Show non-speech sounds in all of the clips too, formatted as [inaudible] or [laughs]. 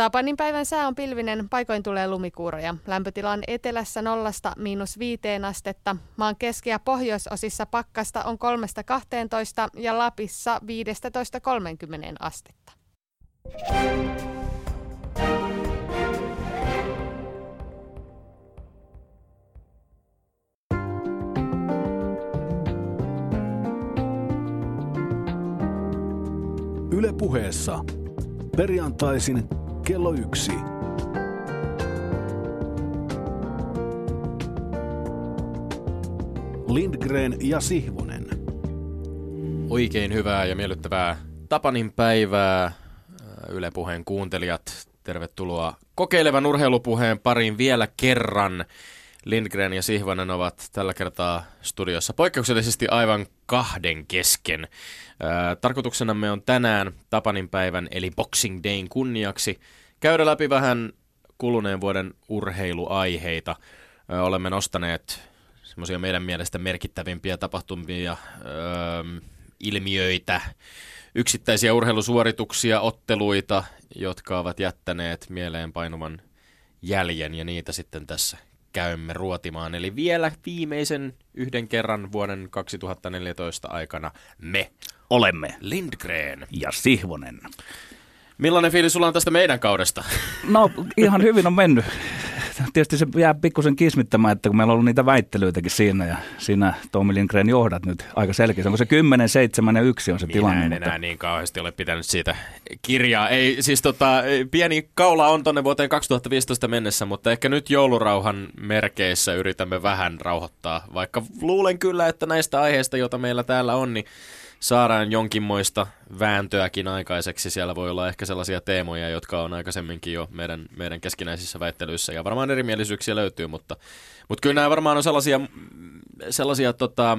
Tapanin päivän sää on pilvinen, paikoin tulee lumikuuroja. Lämpötila on etelässä nollasta miinus viiteen astetta. Maan keski- ja pohjoisosissa pakkasta on 3-12 ja Lapissa 15-30 astetta. Yle puheessa. Perjantaisin kello yksi. Lindgren ja Sihvonen. Oikein hyvää ja miellyttävää Tapanin päivää, äh, Yle Puheen kuuntelijat. Tervetuloa kokeilevan urheilupuheen pariin vielä kerran. Lindgren ja Sihvonen ovat tällä kertaa studiossa poikkeuksellisesti aivan kahden kesken. Ää, tarkoituksenamme on tänään Tapanin päivän eli Boxing Dayn kunniaksi käydä läpi vähän kuluneen vuoden urheiluaiheita. Olemme nostaneet semmoisia meidän mielestä merkittävimpiä tapahtumia, ää, ilmiöitä, yksittäisiä urheilusuorituksia, otteluita, jotka ovat jättäneet mieleen painuvan jäljen ja niitä sitten tässä käymme ruotimaan. Eli vielä viimeisen yhden kerran vuoden 2014 aikana me olemme Lindgren ja Sihvonen. Millainen fiilis sulla on tästä meidän kaudesta? No ihan hyvin on mennyt tietysti se jää pikkusen kismittämään, että kun meillä on ollut niitä väittelyitäkin siinä ja siinä Tommi Lindgren johdat nyt aika selkeästi. Onko se 10, 7 ja 1 on se Minä tilanne? en enää niin kauheasti ole pitänyt siitä kirjaa. Ei, siis tota, pieni kaula on tonne vuoteen 2015 mennessä, mutta ehkä nyt joulurauhan merkeissä yritämme vähän rauhoittaa. Vaikka luulen kyllä, että näistä aiheista, joita meillä täällä on, niin saadaan jonkinmoista vääntöäkin aikaiseksi. Siellä voi olla ehkä sellaisia teemoja, jotka on aikaisemminkin jo meidän, meidän keskinäisissä väittelyissä. Ja varmaan erimielisyyksiä löytyy, mutta, mutta kyllä nämä varmaan on sellaisia, sellaisia tota,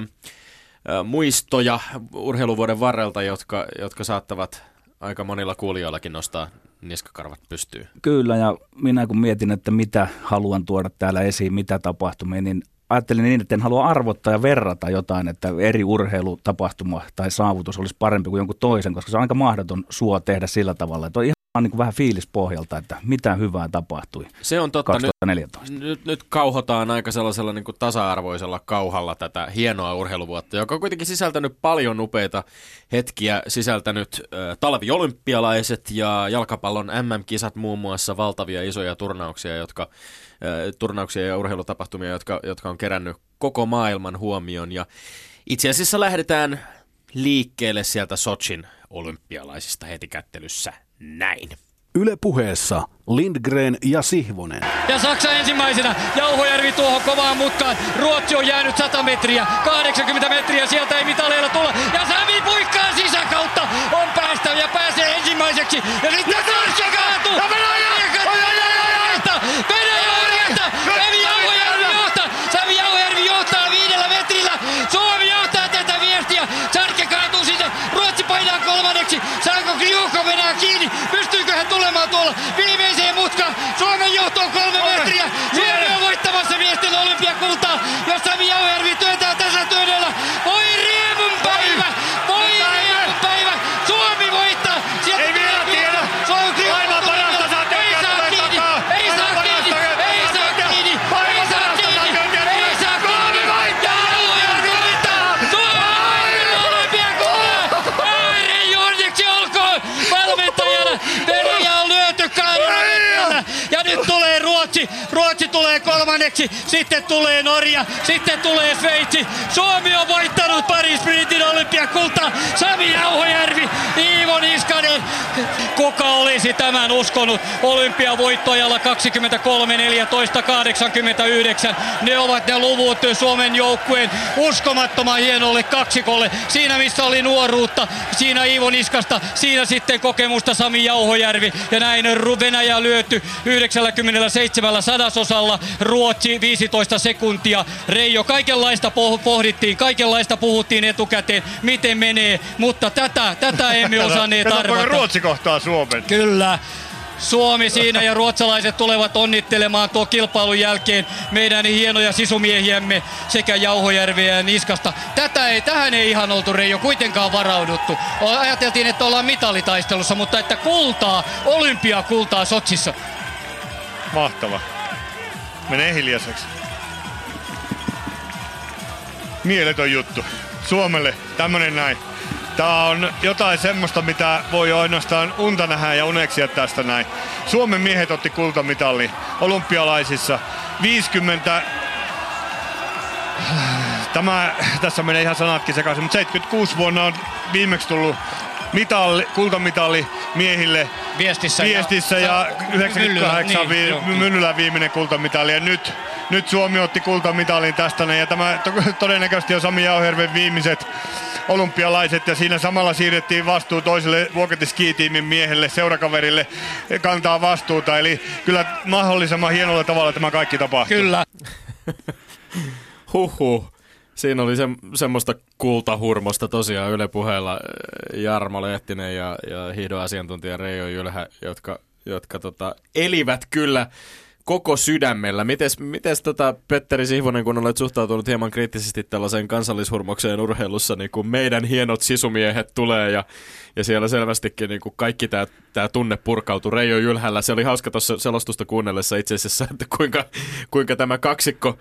muistoja urheiluvuoden varrelta, jotka, jotka saattavat aika monilla kuulijoillakin nostaa niskakarvat pystyy. Kyllä, ja minä kun mietin, että mitä haluan tuoda täällä esiin, mitä tapahtumia, niin ajattelin niin, että en halua arvottaa ja verrata jotain, että eri urheilutapahtuma tai saavutus olisi parempi kuin jonkun toisen, koska se on aika mahdoton suo tehdä sillä tavalla. Että on ihan niin kuin vähän fiilispohjalta, että mitä hyvää tapahtui Se on totta. 2014. Nyt, nyt, nyt kauhotaan aika sellaisella niin kuin tasa-arvoisella kauhalla tätä hienoa urheiluvuotta, joka on kuitenkin sisältänyt paljon upeita hetkiä, sisältänyt äh, talviolympialaiset ja jalkapallon MM-kisat muun muassa, valtavia isoja turnauksia, jotka, äh, turnauksia ja urheilutapahtumia, jotka, jotka on kerännyt koko maailman huomion. Ja itse asiassa lähdetään liikkeelle sieltä Sochin olympialaisista heti kättelyssä näin. Yle puheessa Lindgren ja Sihvonen. Ja Saksa ensimmäisenä. Jauhojärvi tuohon kovaan mutkaan. Ruotsi on jäänyt 100 metriä. 80 metriä. Sieltä ei mitaleilla tulla. Ja Sami puikkaa sisäkautta. On päästä ja pääsee ensimmäiseksi. Ja sitten Saksa kaatuu. Ja Venäjä! Venäjä orjasta! Sami Jauhojärvi johtaa. Sami Jauhojärvi johtaa viidellä metrillä. Suomi johtaa tätä viestiä. Sarke kaatuu sisään. Ruotsi painaa kolmanneksi. Saako Kriukko venää kiinni? Pystyykö hän tulemaan tuolla viimeiseen mutkaan? Suomen johto on kolme metriä. Suomi on voittamassa miesten olympiakultaa. Ja Sami työntää kolmanneksi. Sitten tulee Norja. Sitten tulee Sveitsi. Suomi on voittanut Paris Sprintin olympiakultaa. Sami Jauhojärvi, Iivo Niskanen. Kuka olisi tämän uskonut? Olympiavoittojalla 23, 14, 89. Ne ovat ne luvut Suomen joukkueen uskomattoman hienolle kaksikolle. Siinä missä oli nuoruutta, siinä Iivo Niskasta, siinä sitten kokemusta Sami Jauhojärvi. Ja näin Venäjä lyöty 97 sadasosalla, Ruotsi 15 sekuntia. Reijo, kaikenlaista poh- pohdittiin, kaikenlaista puhuttiin etukäteen, miten menee, mutta tätä, tätä emme osanneet arvata. Ruotsi kohtaa Suomen. Kyllä. Suomi siinä ja ruotsalaiset tulevat onnittelemaan tuo kilpailun jälkeen meidän hienoja sisumiehiämme sekä Jauhojärveä ja Niskasta. Tätä ei, tähän ei ihan oltu Reijo kuitenkaan varauduttu. Ajateltiin, että ollaan mitalitaistelussa, mutta että kultaa, olympiakultaa Sotsissa. Mahtava. Menee hiljaiseksi. Mieletön juttu. Suomelle tämmönen näin. Tää on jotain semmoista, mitä voi ainoastaan unta nähdä ja uneksia tästä näin. Suomen miehet otti kultamitalli olympialaisissa. 50 Tämä, tässä menee ihan sanatkin sekaisin, mutta 76 vuonna on viimeksi tullut mitalli, kultamitalli miehille Viestissä, viestissä ja, ja 98 Myllyllä, vi, niin, Myllyllä viimeinen kultamitali ja nyt, nyt Suomi otti kultamitalin tästä ja tämä to, todennäköisesti on Sami Jauherven viimeiset olympialaiset ja siinä samalla siirrettiin vastuu toiselle Vuokati Ski-tiimin miehelle, seurakaverille kantaa vastuuta. Eli kyllä mahdollisimman hienolla tavalla tämä kaikki tapahtuu. Kyllä. Huhhuh. Siinä oli se, semmoista kultahurmosta tosiaan Yle puheella Jarmo Lehtinen ja, ja hiihdoasiantuntija Reijo Jylhä, jotka, jotka tota, elivät kyllä koko sydämellä. Mites, mites tota Petteri Sihvonen, kun olet suhtautunut hieman kriittisesti tällaiseen kansallishurmokseen urheilussa, niin kun meidän hienot sisumiehet tulee ja, ja siellä selvästikin niin kun kaikki tämä tää tunne purkautui Reijo Jylhällä. Se oli hauska tuossa selostusta kuunnellessa itse asiassa, että kuinka, kuinka tämä kaksikko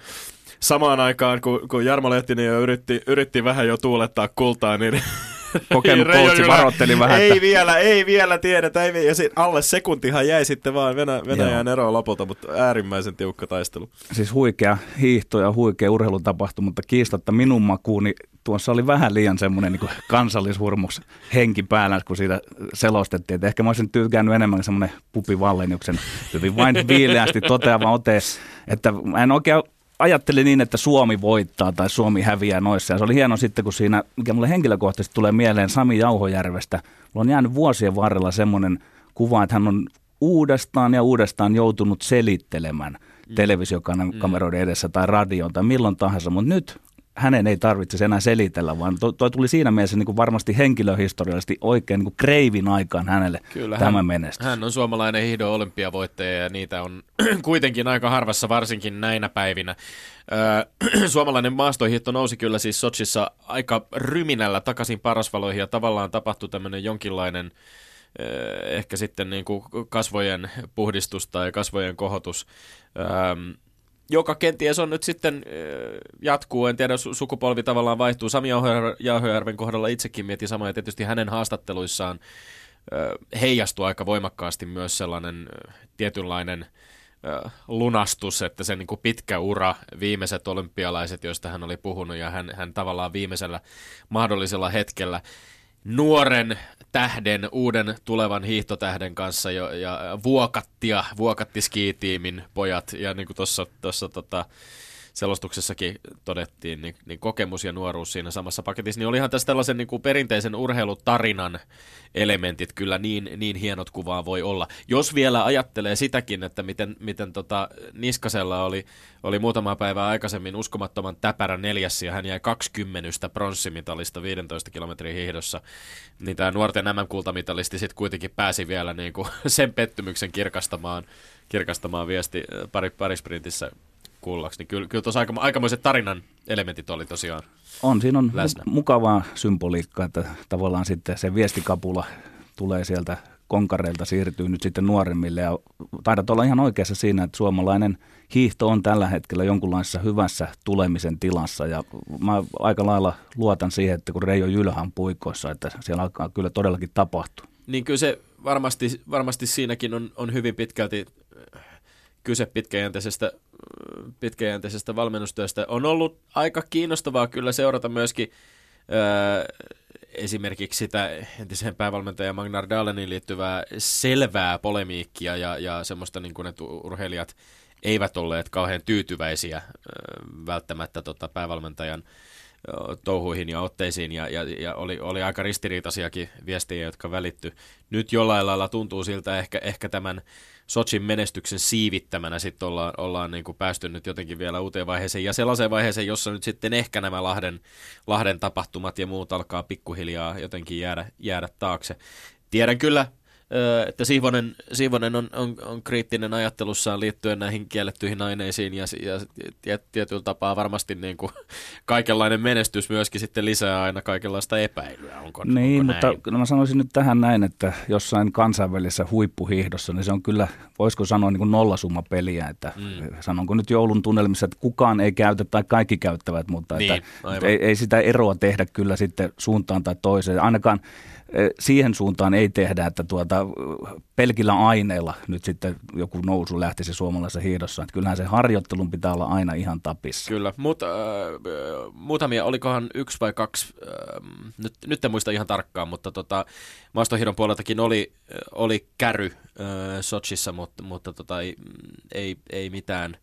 samaan aikaan, kun, kun Jarmo Lehtinen jo yritti, yritti vähän jo tuulettaa kultaa, niin [laughs] Kokenut coachi varoitteli vähän. Ei että... vielä, ei vielä tiedetä. Ei vielä. Ja sit alle sekuntihan jäi sitten vaan Venä, Venäjän eroa lopulta, mutta äärimmäisen tiukka taistelu. Siis huikea hiihto ja huikea urheilutapahtuma, mutta kiistatta minun makuuni tuossa oli vähän liian semmoinen niin kansallishurmus henki päällä, kun siitä selostettiin. Että ehkä mä olisin tykkännyt enemmän semmoinen Pupi Valleniuksen hyvin vain viileästi toteava ote, että mä en oikein ajattelin niin, että Suomi voittaa tai Suomi häviää noissa. Ja se oli hieno sitten, kun siinä, mikä mulle henkilökohtaisesti tulee mieleen Sami Jauhojärvestä. Mulla on jäänyt vuosien varrella semmoinen kuva, että hän on uudestaan ja uudestaan joutunut selittelemään mm. televisiokameroiden edessä tai radioon tai milloin tahansa, mutta nyt hänen ei tarvitse enää selitellä, vaan toi, toi tuli siinä mielessä niin kuin varmasti henkilöhistoriallisesti oikein niin kuin kreivin aikaan hänelle Kyllä, tämä hän, menestys. Hän on suomalainen hiidon olympiavoittaja ja niitä on [clears throat] kuitenkin aika harvassa, varsinkin näinä päivinä. Öö, [clears throat] suomalainen maastohiihto nousi kyllä siis Sochissa aika ryminällä takaisin parasvaloihin ja tavallaan tapahtui tämmöinen jonkinlainen öö, ehkä sitten niin kuin kasvojen puhdistus tai kasvojen kohotus. Öö, joka kenties on nyt sitten jatkuu, en tiedä, sukupolvi tavallaan vaihtuu. Sami Jauhojärven kohdalla itsekin mietin samoin, ja tietysti hänen haastatteluissaan heijastuu aika voimakkaasti myös sellainen tietynlainen lunastus, että se niin kuin pitkä ura, viimeiset olympialaiset, joista hän oli puhunut, ja hän, hän tavallaan viimeisellä mahdollisella hetkellä nuoren tähden, uuden tulevan hiihtotähden kanssa jo, ja vuokattia, vuokatti pojat. Ja niin kuin tuossa tota, selostuksessakin todettiin, niin, niin kokemus ja nuoruus siinä samassa paketissa, niin olihan tässä tällaisen niin kuin perinteisen urheilutarinan elementit kyllä niin, niin hienot kuvaa voi olla. Jos vielä ajattelee sitäkin, että miten, miten tota Niskasella oli, oli muutama päivä aikaisemmin uskomattoman täpärä neljäs ja hän jäi 20 pronssimitalista 15 kilometrin hiihdossa, niin tämä nuorten MM-kultamitalisti sitten kuitenkin pääsi vielä niin kuin [laughs] sen pettymyksen kirkastamaan, kirkastamaan viesti pari, parisprintissä kullaksi. Niin kyllä, kyllä tuossa aika, aikamoiset tarinan elementit oli tosiaan On, siinä on läsnä. mukavaa symboliikkaa, että tavallaan sitten se viestikapula tulee sieltä konkareilta siirtyy nyt sitten nuoremmille ja taidat olla ihan oikeassa siinä, että suomalainen hiihto on tällä hetkellä jonkunlaisessa hyvässä tulemisen tilassa ja mä aika lailla luotan siihen, että kun Reijo Jylhän puikoissa, että siellä alkaa kyllä todellakin tapahtua. Niin kyllä se varmasti, varmasti siinäkin on, on hyvin pitkälti kyse pitkäjänteisestä, pitkäjänteisestä valmennustyöstä. On ollut aika kiinnostavaa kyllä seurata myöskin öö, esimerkiksi sitä entiseen päävalmentajan Magnar Dalenin liittyvää selvää polemiikkia ja, ja semmoista, niin kuin, että urheilijat eivät olleet kauhean tyytyväisiä öö, välttämättä tota, päävalmentajan touhuihin ja otteisiin ja, ja, ja oli, oli aika ristiriitaisiakin viestejä, jotka välitty. Nyt jollain lailla tuntuu siltä ehkä, ehkä tämän Sochin menestyksen siivittämänä sitten ollaan, ollaan niin kuin päästy nyt jotenkin vielä uuteen vaiheeseen ja sellaiseen vaiheeseen, jossa nyt sitten ehkä nämä Lahden, Lahden tapahtumat ja muut alkaa pikkuhiljaa jotenkin jäädä, jäädä taakse. Tiedän kyllä että Siivonen, Siivonen on, on, on, kriittinen ajattelussaan liittyen näihin kiellettyihin aineisiin ja, ja, tietyllä tapaa varmasti niin kuin [laughs] kaikenlainen menestys myöskin sitten lisää aina kaikenlaista epäilyä. Onko, niin, onko mutta näin? mä sanoisin nyt tähän näin, että jossain kansainvälisessä huippuhiihdossa, niin se on kyllä, voisiko sanoa niin kuin nollasumma peliä, että mm. sanonko nyt joulun tunnelmissa, että kukaan ei käytä tai kaikki käyttävät, mutta niin, että, ei, ei sitä eroa tehdä kyllä sitten suuntaan tai toiseen. Ainakaan siihen suuntaan ei tehdä, että tuota, pelkillä aineilla nyt sitten joku nousu lähtisi suomalaisessa hiidossa. Että kyllähän se harjoittelun pitää olla aina ihan tapissa. Kyllä, mutta äh, muutamia, olikohan yksi vai kaksi, äh, nyt, nyt en muista ihan tarkkaan, mutta tota, maastohiidon puoleltakin oli, oli käry äh, Sochissa, mutta, mutta tota, ei, ei, ei mitään,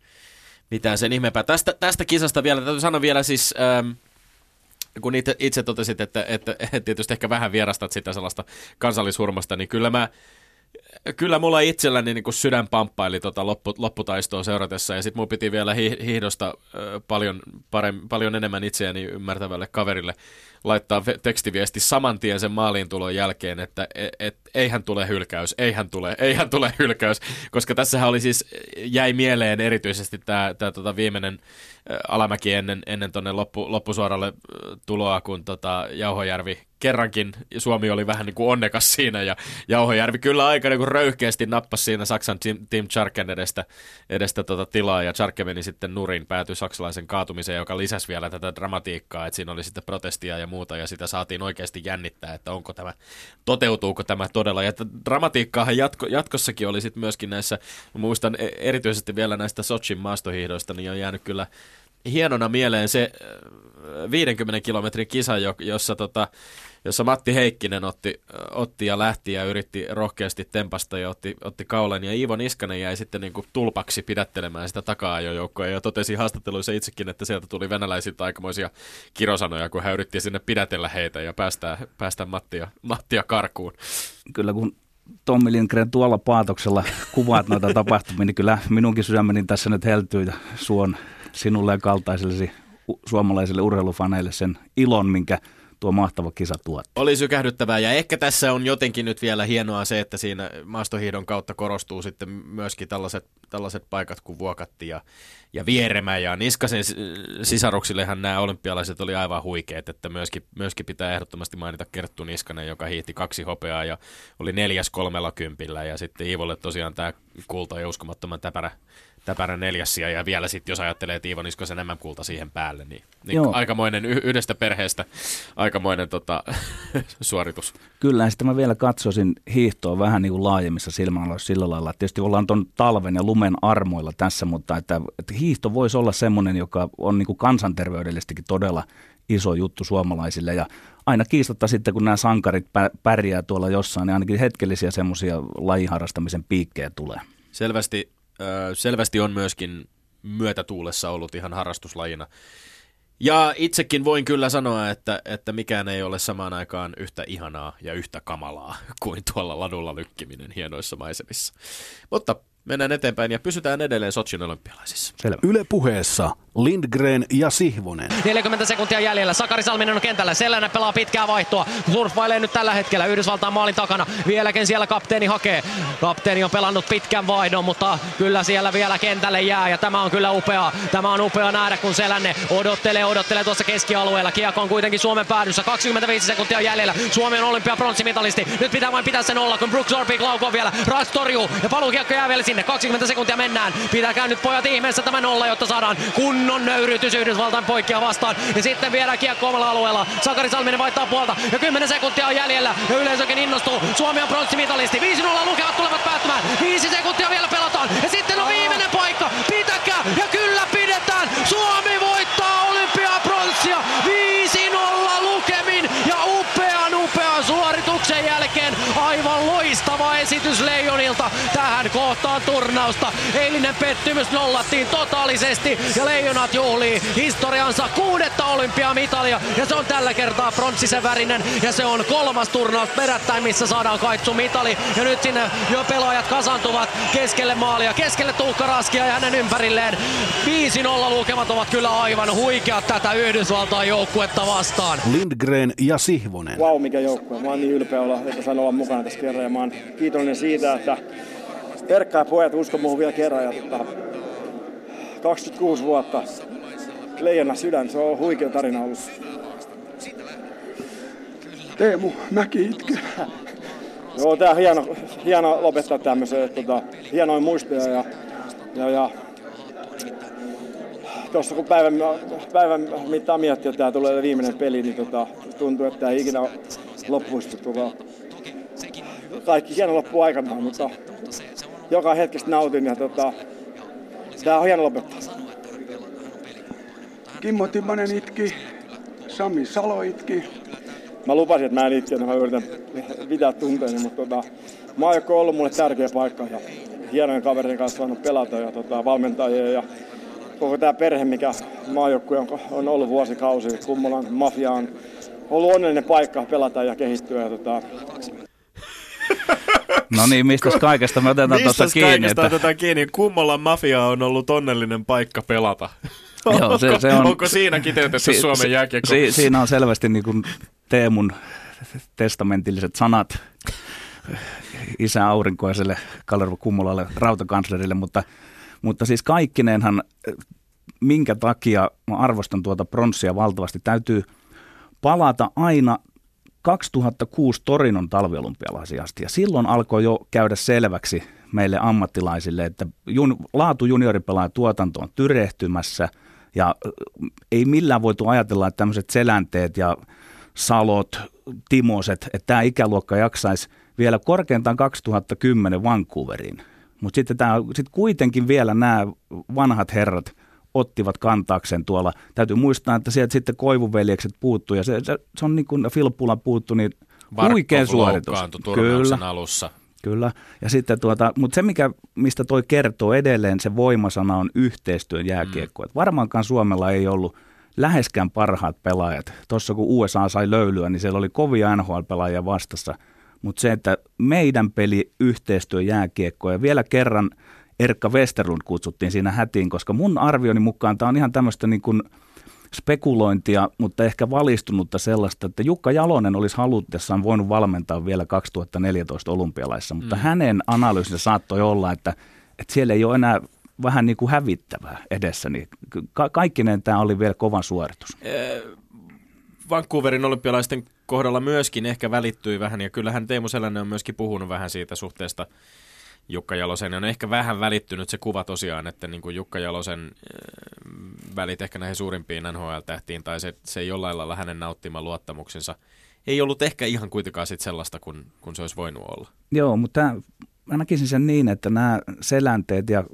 mitään sen ihmeempää. Tästä, tästä kisasta vielä, täytyy sanoa vielä siis... Äh, kun itse, itse totesit, että, että, että tietysti ehkä vähän vierastat sitä sellaista kansallishurmasta, niin kyllä mä Kyllä mulla itselläni niin sydän pamppaili tota loppu, lopputaistoa seuratessa. Ja sitten mun piti vielä hi, hiihdosta paljon, parem, paljon enemmän itseäni ymmärtävälle kaverille laittaa tekstiviesti saman tien sen maaliintulon jälkeen, että et, et, eihän tule hylkäys, eihän tule, eihän tule hylkäys, koska tässähän oli siis, jäi mieleen erityisesti tämä tota viimeinen alamäki ennen, ennen tuonne loppu, loppusuoralle tuloa, kun tota Jauhojärvi kerrankin, Suomi oli vähän niin kuin onnekas siinä, ja Jauhojärvi kyllä aika niin kuin röyhkeästi nappasi siinä Saksan Tim, Tim Charken edestä, edestä tota tilaa, ja Charke meni sitten nurin, päätyi saksalaisen kaatumiseen, joka lisäsi vielä tätä dramatiikkaa, että siinä oli sitten protestia ja muuta, ja sitä saatiin oikeasti jännittää, että onko tämä, toteutuuko tämä todella. Ja dramatiikkaahan jatko, jatkossakin oli sitten myöskin näissä, muistan e, erityisesti vielä näistä Sochin maastohiihdoista, niin on jäänyt kyllä hienona mieleen se 50 kilometrin kisa, jossa, tota, jossa Matti Heikkinen otti, otti ja lähti ja yritti rohkeasti tempasta ja otti, otti kaulen. Ja Iivo Niskanen jäi sitten niin kuin tulpaksi pidättelemään sitä takaa-ajojoukkoa ja totesi haastatteluissa itsekin, että sieltä tuli venäläisiltä aikamoisia kirosanoja, kun hän yritti sinne pidätellä heitä ja päästää, päästää Mattia, Mattia karkuun. Kyllä kun Tommi Lindgren tuolla paatoksella kuvaat noita tapahtumia, niin kyllä minunkin sydämeni tässä nyt heltyy ja suon sinulle ja kaltaisellesi suomalaisille urheilufaneille sen ilon, minkä tuo mahtava kisa tuottaa. Oli sykähdyttävää ja ehkä tässä on jotenkin nyt vielä hienoa se, että siinä maastohiidon kautta korostuu sitten myöskin tällaiset, tällaiset paikat kuin Vuokatti ja, ja Vieremä ja Niskasen sisaruksillehan nämä olympialaiset oli aivan huikeet, että myöskin, myöskin pitää ehdottomasti mainita Kerttu Niskanen, joka hiihti kaksi hopeaa ja oli neljäs kolmella kympillä ja sitten Iivolle tosiaan tämä kulta ja uskomattoman täpärä täpärä neljässiä ja vielä sitten jos ajattelee, että Iivo Niskosen enemmän kulta siihen päälle, niin, niin aikamoinen y- yhdestä perheestä aikamoinen tota, [laughs] suoritus. Kyllä, ja sitten mä vielä katsoisin hiihtoa vähän niin kuin laajemmissa silmäaloissa sillä lailla, että tietysti ollaan tuon talven ja lumen armoilla tässä, mutta että, että hiihto voisi olla semmoinen, joka on niin kuin kansanterveydellisestikin todella iso juttu suomalaisille ja aina kiistatta sitten, kun nämä sankarit pärjää tuolla jossain, niin ainakin hetkellisiä semmoisia lajiharrastamisen piikkejä tulee. Selvästi selvästi on myöskin myötätuulessa ollut ihan harrastuslajina. Ja itsekin voin kyllä sanoa, että, että mikään ei ole samaan aikaan yhtä ihanaa ja yhtä kamalaa kuin tuolla ladulla lykkiminen hienoissa maisemissa. Mutta mennään eteenpäin ja pysytään edelleen Sotsin olympialaisissa. Selvä. Yle puheessa Lindgren ja Sihvonen. 40 sekuntia jäljellä. Sakari Salminen on kentällä. Sellainen pelaa pitkää vaihtoa. Surfailee nyt tällä hetkellä Yhdysvaltain maalin takana. Vieläkin siellä kapteeni hakee. Kapteeni on pelannut pitkän vaihdon, mutta kyllä siellä vielä kentälle jää. Ja tämä on kyllä upea. Tämä on upea nähdä, kun Selänne odottelee, odottelee tuossa keskialueella. Kiekko on kuitenkin Suomen päädyssä. 25 sekuntia jäljellä. Suomi on olympia pronssimitalisti. Nyt pitää vain pitää sen olla, kun Brooks Orpik laukoo vielä. Ras torjuu ja paluukiekko jää vielä sinne. 20 sekuntia mennään. Pitää nyt pojat ihmeessä tämä nolla, jotta saadaan kunnon nöyrytys Yhdysvaltain poikkia vastaan. Ja sitten vielä kiekko omalla alueella. Sakari Salminen vaihtaa puolta ja 10 sekuntia on jäljellä ja yleisökin innostuu. Suomi on pronssimitalisti. 5-0 lukevat tulevat päättymään. 5 sekuntia vielä pelataan ja sitten on viimeinen paikka. Pitäkää ja kyllä pidetään. Suomi voittaa olympiapronssia. 5-0 lukemin ja jälkeen aivan loistava esitys Leijonilta tähän kohtaan turnausta. Eilinen pettymys nollattiin totaalisesti ja Leijonat juhlii historiansa kuudetta olympiamitalia ja se on tällä kertaa pronssisen värinen ja se on kolmas turnaus perättäin, missä saadaan kaitsu mitali ja nyt sinne jo pelaajat kasantuvat keskelle maalia, keskelle Tuukka Raskia ja hänen ympärilleen. 5-0 lukemat ovat kyllä aivan huikeat tätä Yhdysvaltain joukkuetta vastaan. Lindgren ja Sihvonen. Vau, wow, mikä joukkue. Mä oon niin ylpeä olla, että sain olla mukana tässä kerran ja mä oon kiitollinen siitä, että Erkka ja pojat usko muuhun vielä kerran. Ja, tota, 26 vuotta. Leijona sydän, se on huikea tarina ollut. Teemu Mäki itkee. Joo, tää on hieno, hieno lopettaa tämmöiseen, tota, hienoja muistoja ja, ja, ja tuossa kun päivän, päivän mittaan miettii, että tämä tulee viimeinen peli, niin tota, tuntuu, että tämä ei ikinä loppuisi. Tota, kaikki hieno loppu aikanaan, mutta joka hetkestä nautin ja tota, tämä on hieno lopettaa. Kimmo Timonen itki, Sami Salo itki. Mä lupasin, että mä en itke, mä yritän pitää tunteeni, mutta tota, maajoukko on ollut mulle tärkeä paikka ja hienojen kaverin kanssa saanut pelata ja tota, valmentajia ja koko tämä perhe, mikä maajoukkue on, on ollut vuosikausi. Kummolan mafia on ollut onnellinen paikka pelata ja kehittyä. Ja tota... [laughs] No niin, mistä kaikesta me otetaan tuossa kiinni? kaikesta että... otetaan kiinni? Kummolan mafia on ollut onnellinen paikka pelata? Joo, se, se on, onko siinä kiteytetty si, Suomen jääkiekko? Si, siinä on selvästi niin kuin Teemun testamentilliset sanat isä aurinkoiselle Kalervo Kummolalle rautakanslerille, mutta, mutta siis kaikkineenhan, minkä takia mä arvostan tuota pronssia valtavasti, täytyy palata aina 2006 Torinon talviolympialaisiin asti. Ja silloin alkoi jo käydä selväksi meille ammattilaisille, että jun, laatu junioripelaajatuotanto on tyrehtymässä ja ei millään voitu ajatella, että tämmöiset selänteet ja Salot, Timoset, että tämä ikäluokka jaksaisi vielä korkeintaan 2010 Vancouveriin. Mutta sitten sit kuitenkin vielä nämä vanhat herrat ottivat kantaakseen tuolla. Täytyy muistaa, että sieltä sitten Koivuveljekset puuttuu ja se, se, se on niin kuin Filppula puuttu, niin huikea suoritus. Kyllä. alussa. Kyllä. Ja sitten tuota, mutta se, mikä, mistä toi kertoo edelleen, se voimasana on yhteistyön jääkiekko. Mm. varmaankaan Suomella ei ollut – läheskään parhaat pelaajat. Tuossa kun USA sai löylyä, niin siellä oli kovia NHL-pelaajia vastassa. Mutta se, että meidän peli yhteistyö jääkiekko ja vielä kerran Erkka Westerlund kutsuttiin siinä hätiin, koska mun arvioni mukaan tämä on ihan tämmöistä niin kuin spekulointia, mutta ehkä valistunutta sellaista, että Jukka Jalonen olisi halutessaan voinut valmentaa vielä 2014 olympialaissa, mutta mm. hänen analyysinsä saattoi olla, että, että siellä ei ole enää vähän niin kuin hävittävää edessä, niin ka- kaikkineen tämä oli vielä kovan suoritus. Vancouverin olympialaisten kohdalla myöskin ehkä välittyi vähän, ja kyllähän Teemu Selänen on myöskin puhunut vähän siitä suhteesta Jukka Jalosen. On ehkä vähän välittynyt se kuva tosiaan, että niin kuin Jukka Jalosen välit ehkä näihin suurimpiin NHL-tähtiin, tai se, se jollain lailla hänen nauttima luottamuksensa ei ollut ehkä ihan kuitenkaan sit sellaista, kun, kun se olisi voinut olla. Joo, mutta mä näkisin sen niin, että nämä selänteet ja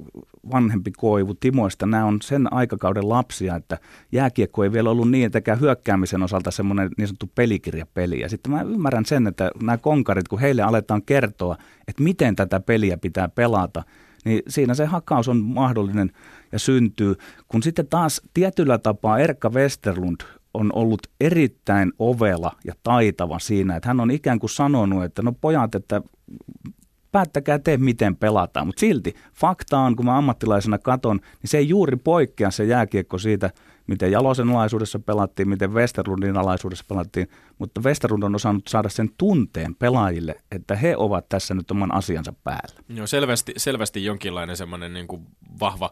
vanhempi koivu Timoista, nämä on sen aikakauden lapsia, että jääkiekko ei vielä ollut niin, että hyökkäämisen osalta semmoinen niin sanottu pelikirjapeli. Ja sitten mä ymmärrän sen, että nämä konkarit, kun heille aletaan kertoa, että miten tätä peliä pitää pelata, niin siinä se hakaus on mahdollinen ja syntyy. Kun sitten taas tietyllä tapaa Erkka Westerlund on ollut erittäin ovela ja taitava siinä, että hän on ikään kuin sanonut, että no pojat, että päättäkää te, miten pelataan. Mutta silti fakta on, kun mä ammattilaisena katon, niin se ei juuri poikkea se jääkiekko siitä, miten Jalosen alaisuudessa pelattiin, miten Westerlundin alaisuudessa pelattiin, mutta Westerlund on osannut saada sen tunteen pelaajille, että he ovat tässä nyt oman asiansa päällä. Joo, selvästi, selvästi jonkinlainen semmoinen niin kuin vahva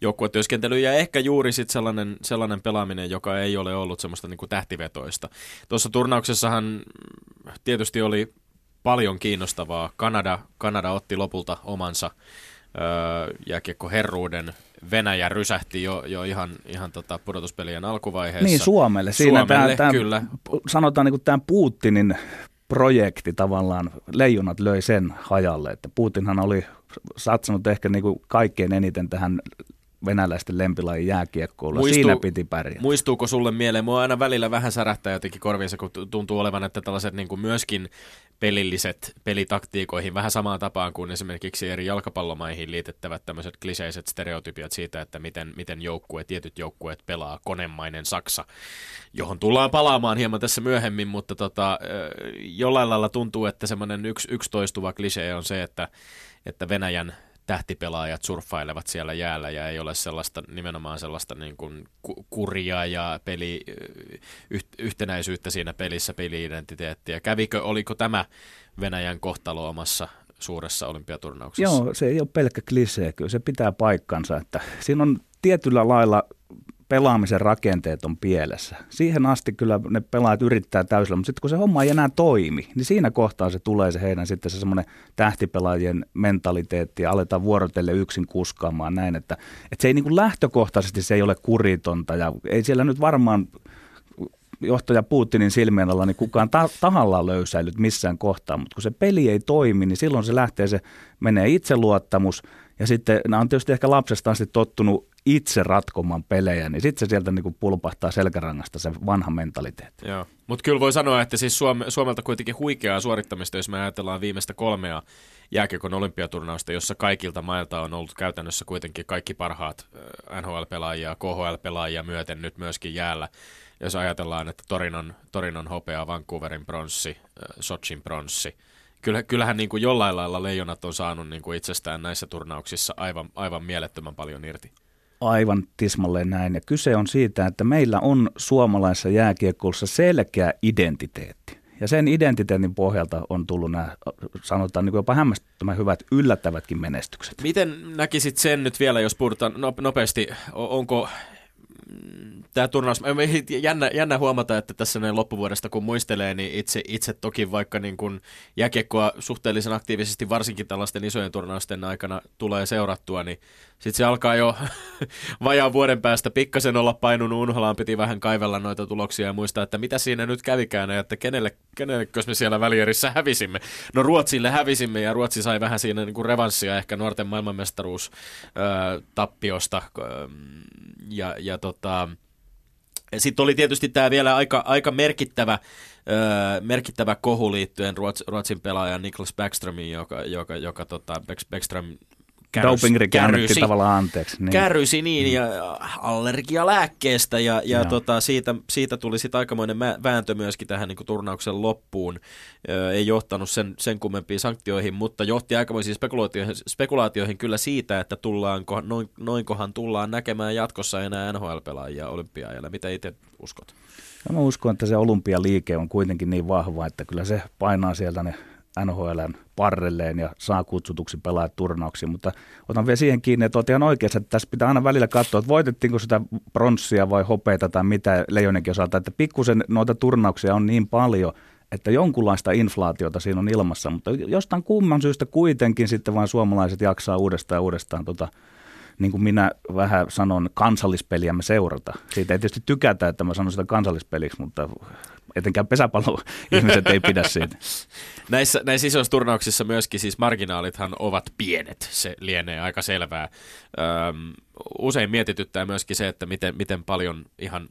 joukkuetyöskentely ja ehkä juuri sit sellainen, sellainen pelaaminen, joka ei ole ollut semmoista niin kuin tähtivetoista. Tuossa turnauksessahan tietysti oli paljon kiinnostavaa. Kanada, Kanada otti lopulta omansa öö, jääkiekko-herruuden. Venäjä rysähti jo, jo ihan, ihan tota pudotuspelien alkuvaiheessa. Niin, Suomelle. Siinä Suomelle, tämä, kyllä. Sanotaan niin kuin tämä Putinin projekti tavallaan, leijonat löi sen hajalle, että Putinhan oli satsannut ehkä niin kuin kaikkein eniten tähän venäläisten lempilajin jääkiekkoilla. Muistuu- Siinä piti pärjätä. Muistuuko sulle mieleen? Mua aina välillä vähän särähtää jotenkin korviinsa, kun tu- tuntuu olevan, että tällaiset niin kuin myöskin pelilliset pelitaktiikoihin vähän samaan tapaan kuin esimerkiksi eri jalkapallomaihin liitettävät tämmöiset kliseiset stereotypiat siitä, että miten, miten joukkueet, tietyt joukkueet pelaa konemainen Saksa, johon tullaan palaamaan hieman tässä myöhemmin, mutta tota, jollain lailla tuntuu, että semmoinen yksi, yksi toistuva klisee on se, että, että Venäjän tähtipelaajat surffailevat siellä jäällä ja ei ole sellaista nimenomaan sellaista niin kuin ku- kuria ja peli, yh, yhtenäisyyttä siinä pelissä, peliidentiteettiä. Kävikö, oliko tämä Venäjän kohtalo omassa suuressa olympiaturnauksessa? Joo, se ei ole pelkkä klisee, kyllä se pitää paikkansa, että siinä on tietyllä lailla pelaamisen rakenteet on pielessä. Siihen asti kyllä ne pelaajat yrittää täysillä, mutta sitten kun se homma ei enää toimi, niin siinä kohtaa se tulee se heidän sitten se semmoinen tähtipelaajien mentaliteetti ja aletaan vuorotelle yksin kuskaamaan näin, että, että se ei niin kuin lähtökohtaisesti se ei ole kuritonta ja ei siellä nyt varmaan johtaja Putinin silmien alla, niin kukaan ta- tahallaan löysäilyt missään kohtaa, mutta kun se peli ei toimi, niin silloin se lähtee, se menee itseluottamus, ja sitten nämä on tietysti ehkä lapsesta asti tottunut itse ratkomaan pelejä, niin sitten se sieltä niin kuin pulpahtaa selkärangasta se vanha mentaliteetti. Joo, mutta kyllä voi sanoa, että siis Suome, Suomelta kuitenkin huikeaa suorittamista, jos me ajatellaan viimeistä kolmea jääkiekon olympiaturnausta, jossa kaikilta mailta on ollut käytännössä kuitenkin kaikki parhaat NHL-pelaajia, KHL-pelaajia myöten nyt myöskin jäällä. Jos ajatellaan, että Torinon, Torinon hopea, Vancouverin pronssi, Sochin pronssi. Kyllä, kyllähän niin kuin jollain lailla leijonat on saanut niin kuin itsestään näissä turnauksissa aivan, aivan mielettömän paljon irti. Aivan tismalleen näin. Ja kyse on siitä, että meillä on suomalaisessa jääkiekkoissa selkeä identiteetti. Ja sen identiteetin pohjalta on tullut nämä, sanotaan niin kuin jopa hämmästyttävän hyvät, yllättävätkin menestykset. Miten näkisit sen nyt vielä, jos puhutaan no, nopeasti, onko tämä turnaus, jännä, jännä huomata, että tässä näin loppuvuodesta kun muistelee, niin itse, itse toki vaikka niin kun jääkiekkoa suhteellisen aktiivisesti, varsinkin tällaisten isojen turnausten aikana tulee seurattua, niin sitten se alkaa jo [laughs] vajaan vuoden päästä pikkasen olla painunut unholaan, piti vähän kaivella noita tuloksia ja muistaa, että mitä siinä nyt kävikään ja että kenelle, kenelle me siellä välierissä hävisimme. No Ruotsille hävisimme ja Ruotsi sai vähän siinä niin kuin revanssia ehkä nuorten maailmanmestaruus ö, tappiosta ja, ja tota, sitten oli tietysti tämä vielä aika, aika merkittävä, öö, merkittävä kohu liittyen Ruotsin, Ruotsin pelaajan Niklas Backströmiin, joka, joka, joka tota, Back- Backström kärrys- Dopingrike annettiin kärrysi- tavallaan anteeksi. Niin. Kärrysi niin, ja allergialääkkeestä, ja, ja Joo. tota, siitä, siitä tuli sitten aikamoinen vääntö myöskin tähän niin turnauksen loppuun. Ö, ei johtanut sen, sen kummempiin sanktioihin, mutta johti aikamoisiin spekulaatioihin, spekulaatioihin kyllä siitä, että tullaanko, noin, noinkohan tullaan näkemään jatkossa enää NHL-pelaajia olympiaajalla. Mitä itse uskot? Ja mä uskon, että se olympialiike on kuitenkin niin vahva, että kyllä se painaa sieltä ne NHLn parrelleen ja saa kutsutuksi pelaajat turnauksiin, mutta otan vielä siihen kiinni, että olet ihan oikeassa, että tässä pitää aina välillä katsoa, että voitettiinko sitä pronssia vai hopeita tai mitä Leijonenkin osalta, että pikkusen noita turnauksia on niin paljon, että jonkunlaista inflaatiota siinä on ilmassa, mutta jostain kumman syystä kuitenkin sitten vain suomalaiset jaksaa uudestaan ja uudestaan tota, niin kuin minä vähän sanon, kansallispeliä me seurata. Siitä ei tietysti tykätä, että mä sanon sitä kansallispeliksi, mutta etenkään pesäpallo-ihmiset [laughs] ei pidä siitä. [laughs] Näissä, näissä isoissa turnauksissa myöskin siis marginaalithan ovat pienet, se lienee aika selvää. Öm, usein mietityttää myöskin se, että miten, miten paljon ihan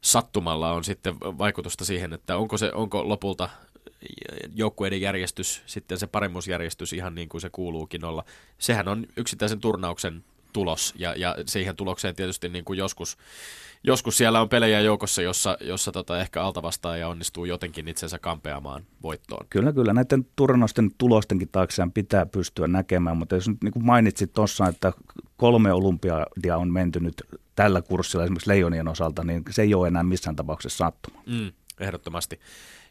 sattumalla on sitten vaikutusta siihen, että onko, se, onko lopulta joukkueiden järjestys, sitten se paremmuusjärjestys ihan niin kuin se kuuluukin olla. Sehän on yksittäisen turnauksen tulos ja, ja siihen tulokseen tietysti niin kuin joskus, joskus siellä on pelejä joukossa, jossa, jossa tota ehkä altavastaaja onnistuu jotenkin itsensä kampeamaan voittoon. Kyllä, kyllä. Näiden turnausten tulostenkin taakseen pitää pystyä näkemään, mutta jos nyt niin kuin mainitsit tuossa, että kolme olympiadia on menty nyt tällä kurssilla esimerkiksi Leijonien osalta, niin se ei ole enää missään tapauksessa sattuma. Mm, ehdottomasti.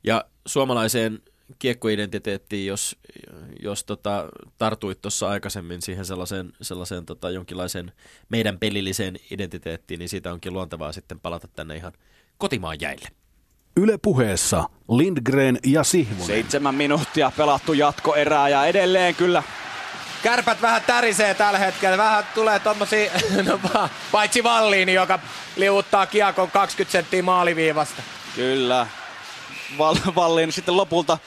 Ja suomalaiseen kiekkoidentiteettiin, jos, jos tota, tartuit tuossa aikaisemmin siihen sellaiseen, sellaiseen tota, jonkinlaiseen meidän pelilliseen identiteettiin, niin siitä onkin luontevaa sitten palata tänne ihan kotimaan jäille. Yle puheessa Lindgren ja Sihvonen. Seitsemän minuuttia pelattu jatkoerää ja edelleen kyllä Kärpät vähän tärisee tällä hetkellä. Vähän tulee tommosia, [laughs] no, pa- paitsi Valliini, joka liuuttaa kiekon 20 senttiä maaliviivasta. Kyllä. Val- Vallin sitten lopulta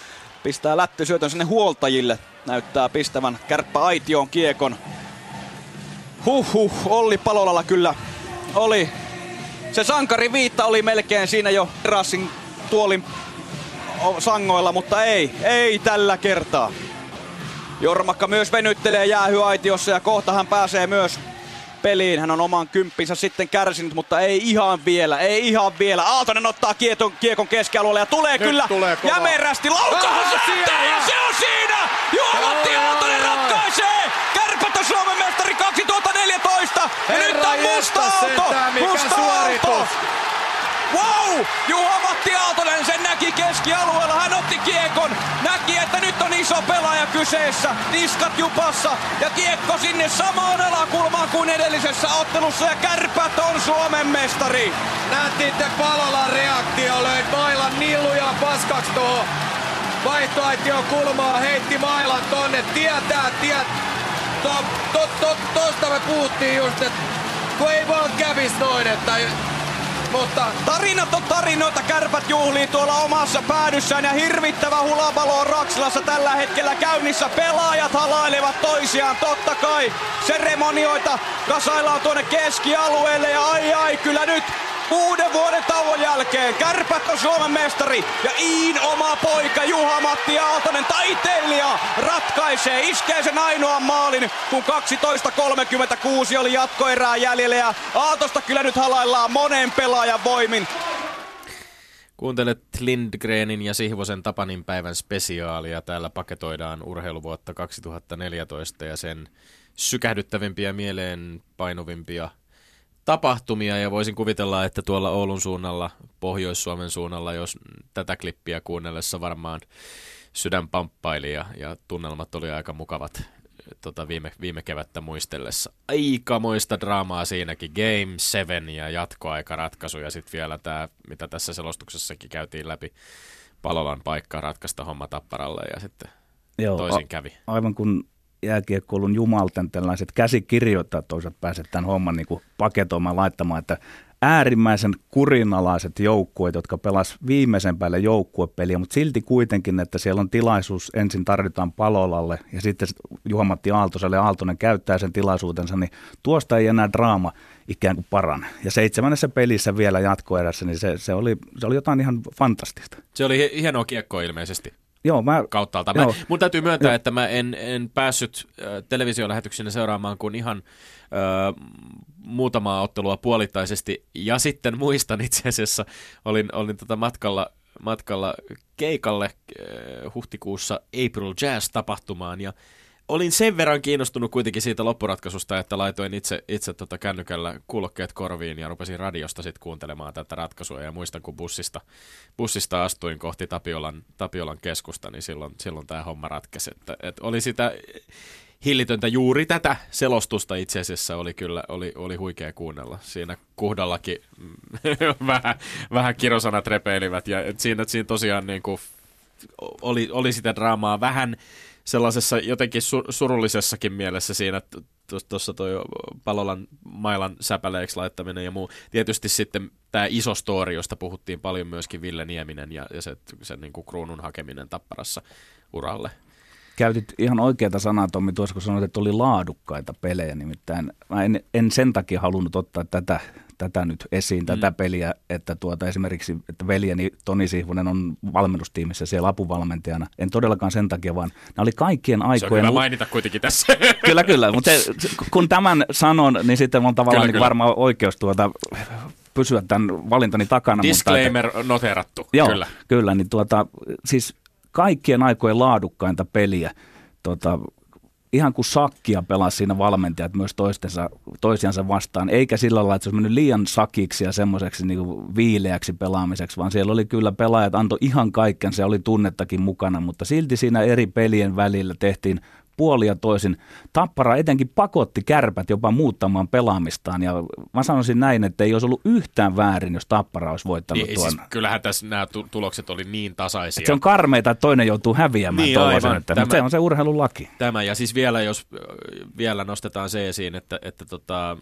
pistää lättysyötön sinne huoltajille. Näyttää pistävän kärppä aitioon kiekon. Huhhuh, Olli Palolalla kyllä oli. Se sankari viitta oli melkein siinä jo terassin tuolin sangoilla, mutta ei, ei tällä kertaa. Jormakka myös venyttelee jäähyaitiossa ja kohta hän pääsee myös peliin. Hän on oman kymppinsä sitten kärsinyt, mutta ei ihan vielä, ei ihan vielä. Aaltonen ottaa kieton, kiekon keskialueelle ja tulee Nyt kyllä tulee jämerästi. Laukaus Ah, ja se on siinä! Juha-Matti Aaltonen ratkaisee! Kärpät on Suomen mestari 2014! Ja Herra nyt on musta aalto! Musta aalto! Wow! Juha-Matti Aaltonen sen näki keskialueella. Hän otti kiekon. Näki, että nyt on iso pelaaja kyseessä. Niskat jupassa. Ja kiekko sinne samaan alakulmaan kuin edellisessä ottelussa. Ja kärpät on Suomen mestari. Nähtiitte Palolan reaktio, löi mailan nilluja paskaksi tuohon vaihtoaition kulmaa, heitti mailan tonne, tietää, tiet. To, to, to, tosta me puhuttiin just, että kun ei vaan kävis noin, että mutta Tarinat on tarinoita, kärpät juhlii tuolla omassa päädyssään ja hirvittävä hulabalo on Raksilassa tällä hetkellä käynnissä. Pelaajat halailevat toisiaan, totta kai. Seremonioita kasaillaan tuonne keskialueelle ja ai ai, kyllä nyt kuuden vuoden tauon jälkeen kärpät on Suomen mestari ja Iin oma poika Juha-Matti Aaltonen taiteilija ratkaisee, iskee sen ainoan maalin kun 12.36 oli jatkoerää jäljellä ja Aaltosta kyllä nyt halaillaan monen pelaajan voimin. Kuuntelet Lindgrenin ja Sihvosen Tapanin päivän spesiaalia. Täällä paketoidaan urheiluvuotta 2014 ja sen sykähdyttävimpiä mieleen painuvimpia tapahtumia. Ja voisin kuvitella, että tuolla Oulun suunnalla, Pohjois-Suomen suunnalla, jos tätä klippiä kuunnellessa varmaan sydän pamppaili ja, ja tunnelmat oli aika mukavat tota viime, viime kevättä muistellessa. Aikamoista draamaa siinäkin. Game 7 ja jatkoaikaratkaisu ja sitten vielä tämä, mitä tässä selostuksessakin käytiin läpi, Palolan paikka ratkaista homma tapparalle ja sitten Joo, toisin a- kävi. Aivan kun jääkiekkoulun jumalten tällaiset käsikirjoittajat toisaalta pääsevät tämän homman niin kuin paketoimaan, laittamaan, että äärimmäisen kurinalaiset joukkueet, jotka pelas viimeisen päälle joukkuepeliä, mutta silti kuitenkin, että siellä on tilaisuus, ensin tarvitaan Palolalle ja sitten Juha-Matti Aaltoselle, Aaltonen käyttää sen tilaisuutensa, niin tuosta ei enää draama ikään kuin parane. Ja seitsemännessä pelissä vielä jatkoerässä, niin se, se, oli, se oli jotain ihan fantastista. Se oli hi- hienoa kiekkoa ilmeisesti. Joo, mä, kauttaalta. Mä, Joo. mun täytyy myöntää, Joo. että mä en, en päässyt äh, televisiolähetyksinä seuraamaan kuin ihan äh, muutamaa ottelua puolittaisesti. Ja sitten muistan itse asiassa, olin, olin tota matkalla, matkalla keikalle äh, huhtikuussa April Jazz-tapahtumaan ja olin sen verran kiinnostunut kuitenkin siitä loppuratkaisusta, että laitoin itse, itse tota kännykällä kuulokkeet korviin ja rupesin radiosta sitten kuuntelemaan tätä ratkaisua. Ja muistan, kun bussista, bussista astuin kohti Tapiolan, Tapiolan keskusta, niin silloin, silloin tämä homma ratkesi. Että, et oli sitä hillitöntä juuri tätä selostusta itse asiassa oli kyllä oli, oli huikea kuunnella. Siinä kuhdallakin mm, [laughs] vähän, vähän kirosanat repeilivät ja siinä, siinä tosiaan niin kuin oli, oli sitä draamaa vähän sellaisessa jotenkin su- surullisessakin mielessä siinä, tuossa toi Palolan mailan säpäleeksi laittaminen ja muu. Tietysti sitten tämä iso story, josta puhuttiin paljon myöskin Ville Nieminen ja, ja se, se niin kuin kruunun hakeminen Tapparassa uralle. Käytit ihan oikeata sanaa, Tommi, tuossa kun sanoit, että oli laadukkaita pelejä. Nimittäin mä en, en sen takia halunnut ottaa tätä, tätä nyt esiin, mm. tätä peliä, että tuota, esimerkiksi että veljeni Toni Sihvonen on valmennustiimissä siellä apuvalmentajana. En todellakaan sen takia, vaan nämä oli kaikkien Se on aikojen... mainita kuitenkin tässä. [laughs] Kyllä, kyllä. Mutta kun tämän sanon, niin sitten on tavallaan Kyllä, niin kyllä. varmaan oikeus tuota, pysyä tämän valintani takana. mutta että- Disclaimer noterattu, Joo, kyllä. kyllä niin tuota, siis kaikkien aikojen laadukkainta peliä. Tuota, ihan kuin sakkia pelasi siinä valmentajat myös toistensa, toisiansa vastaan, eikä sillä lailla, että se olisi mennyt liian sakiksi ja semmoiseksi niin kuin viileäksi pelaamiseksi, vaan siellä oli kyllä pelaajat antoi ihan kaiken, se oli tunnettakin mukana, mutta silti siinä eri pelien välillä tehtiin puolia toisin. Tappara etenkin pakotti kärpät jopa muuttamaan pelaamistaan ja mä sanoisin näin, että ei olisi ollut yhtään väärin, jos Tappara olisi voittanut Niin, tuon. siis, kyllähän tässä nämä tu- tulokset oli niin tasaisia. Et se on karmeita, että toinen joutuu häviämään Niin, aivan. että, Tämä- mutta se on se urheilulaki. Tämä, ja siis vielä, jos äh, vielä nostetaan se esiin, että, että tota,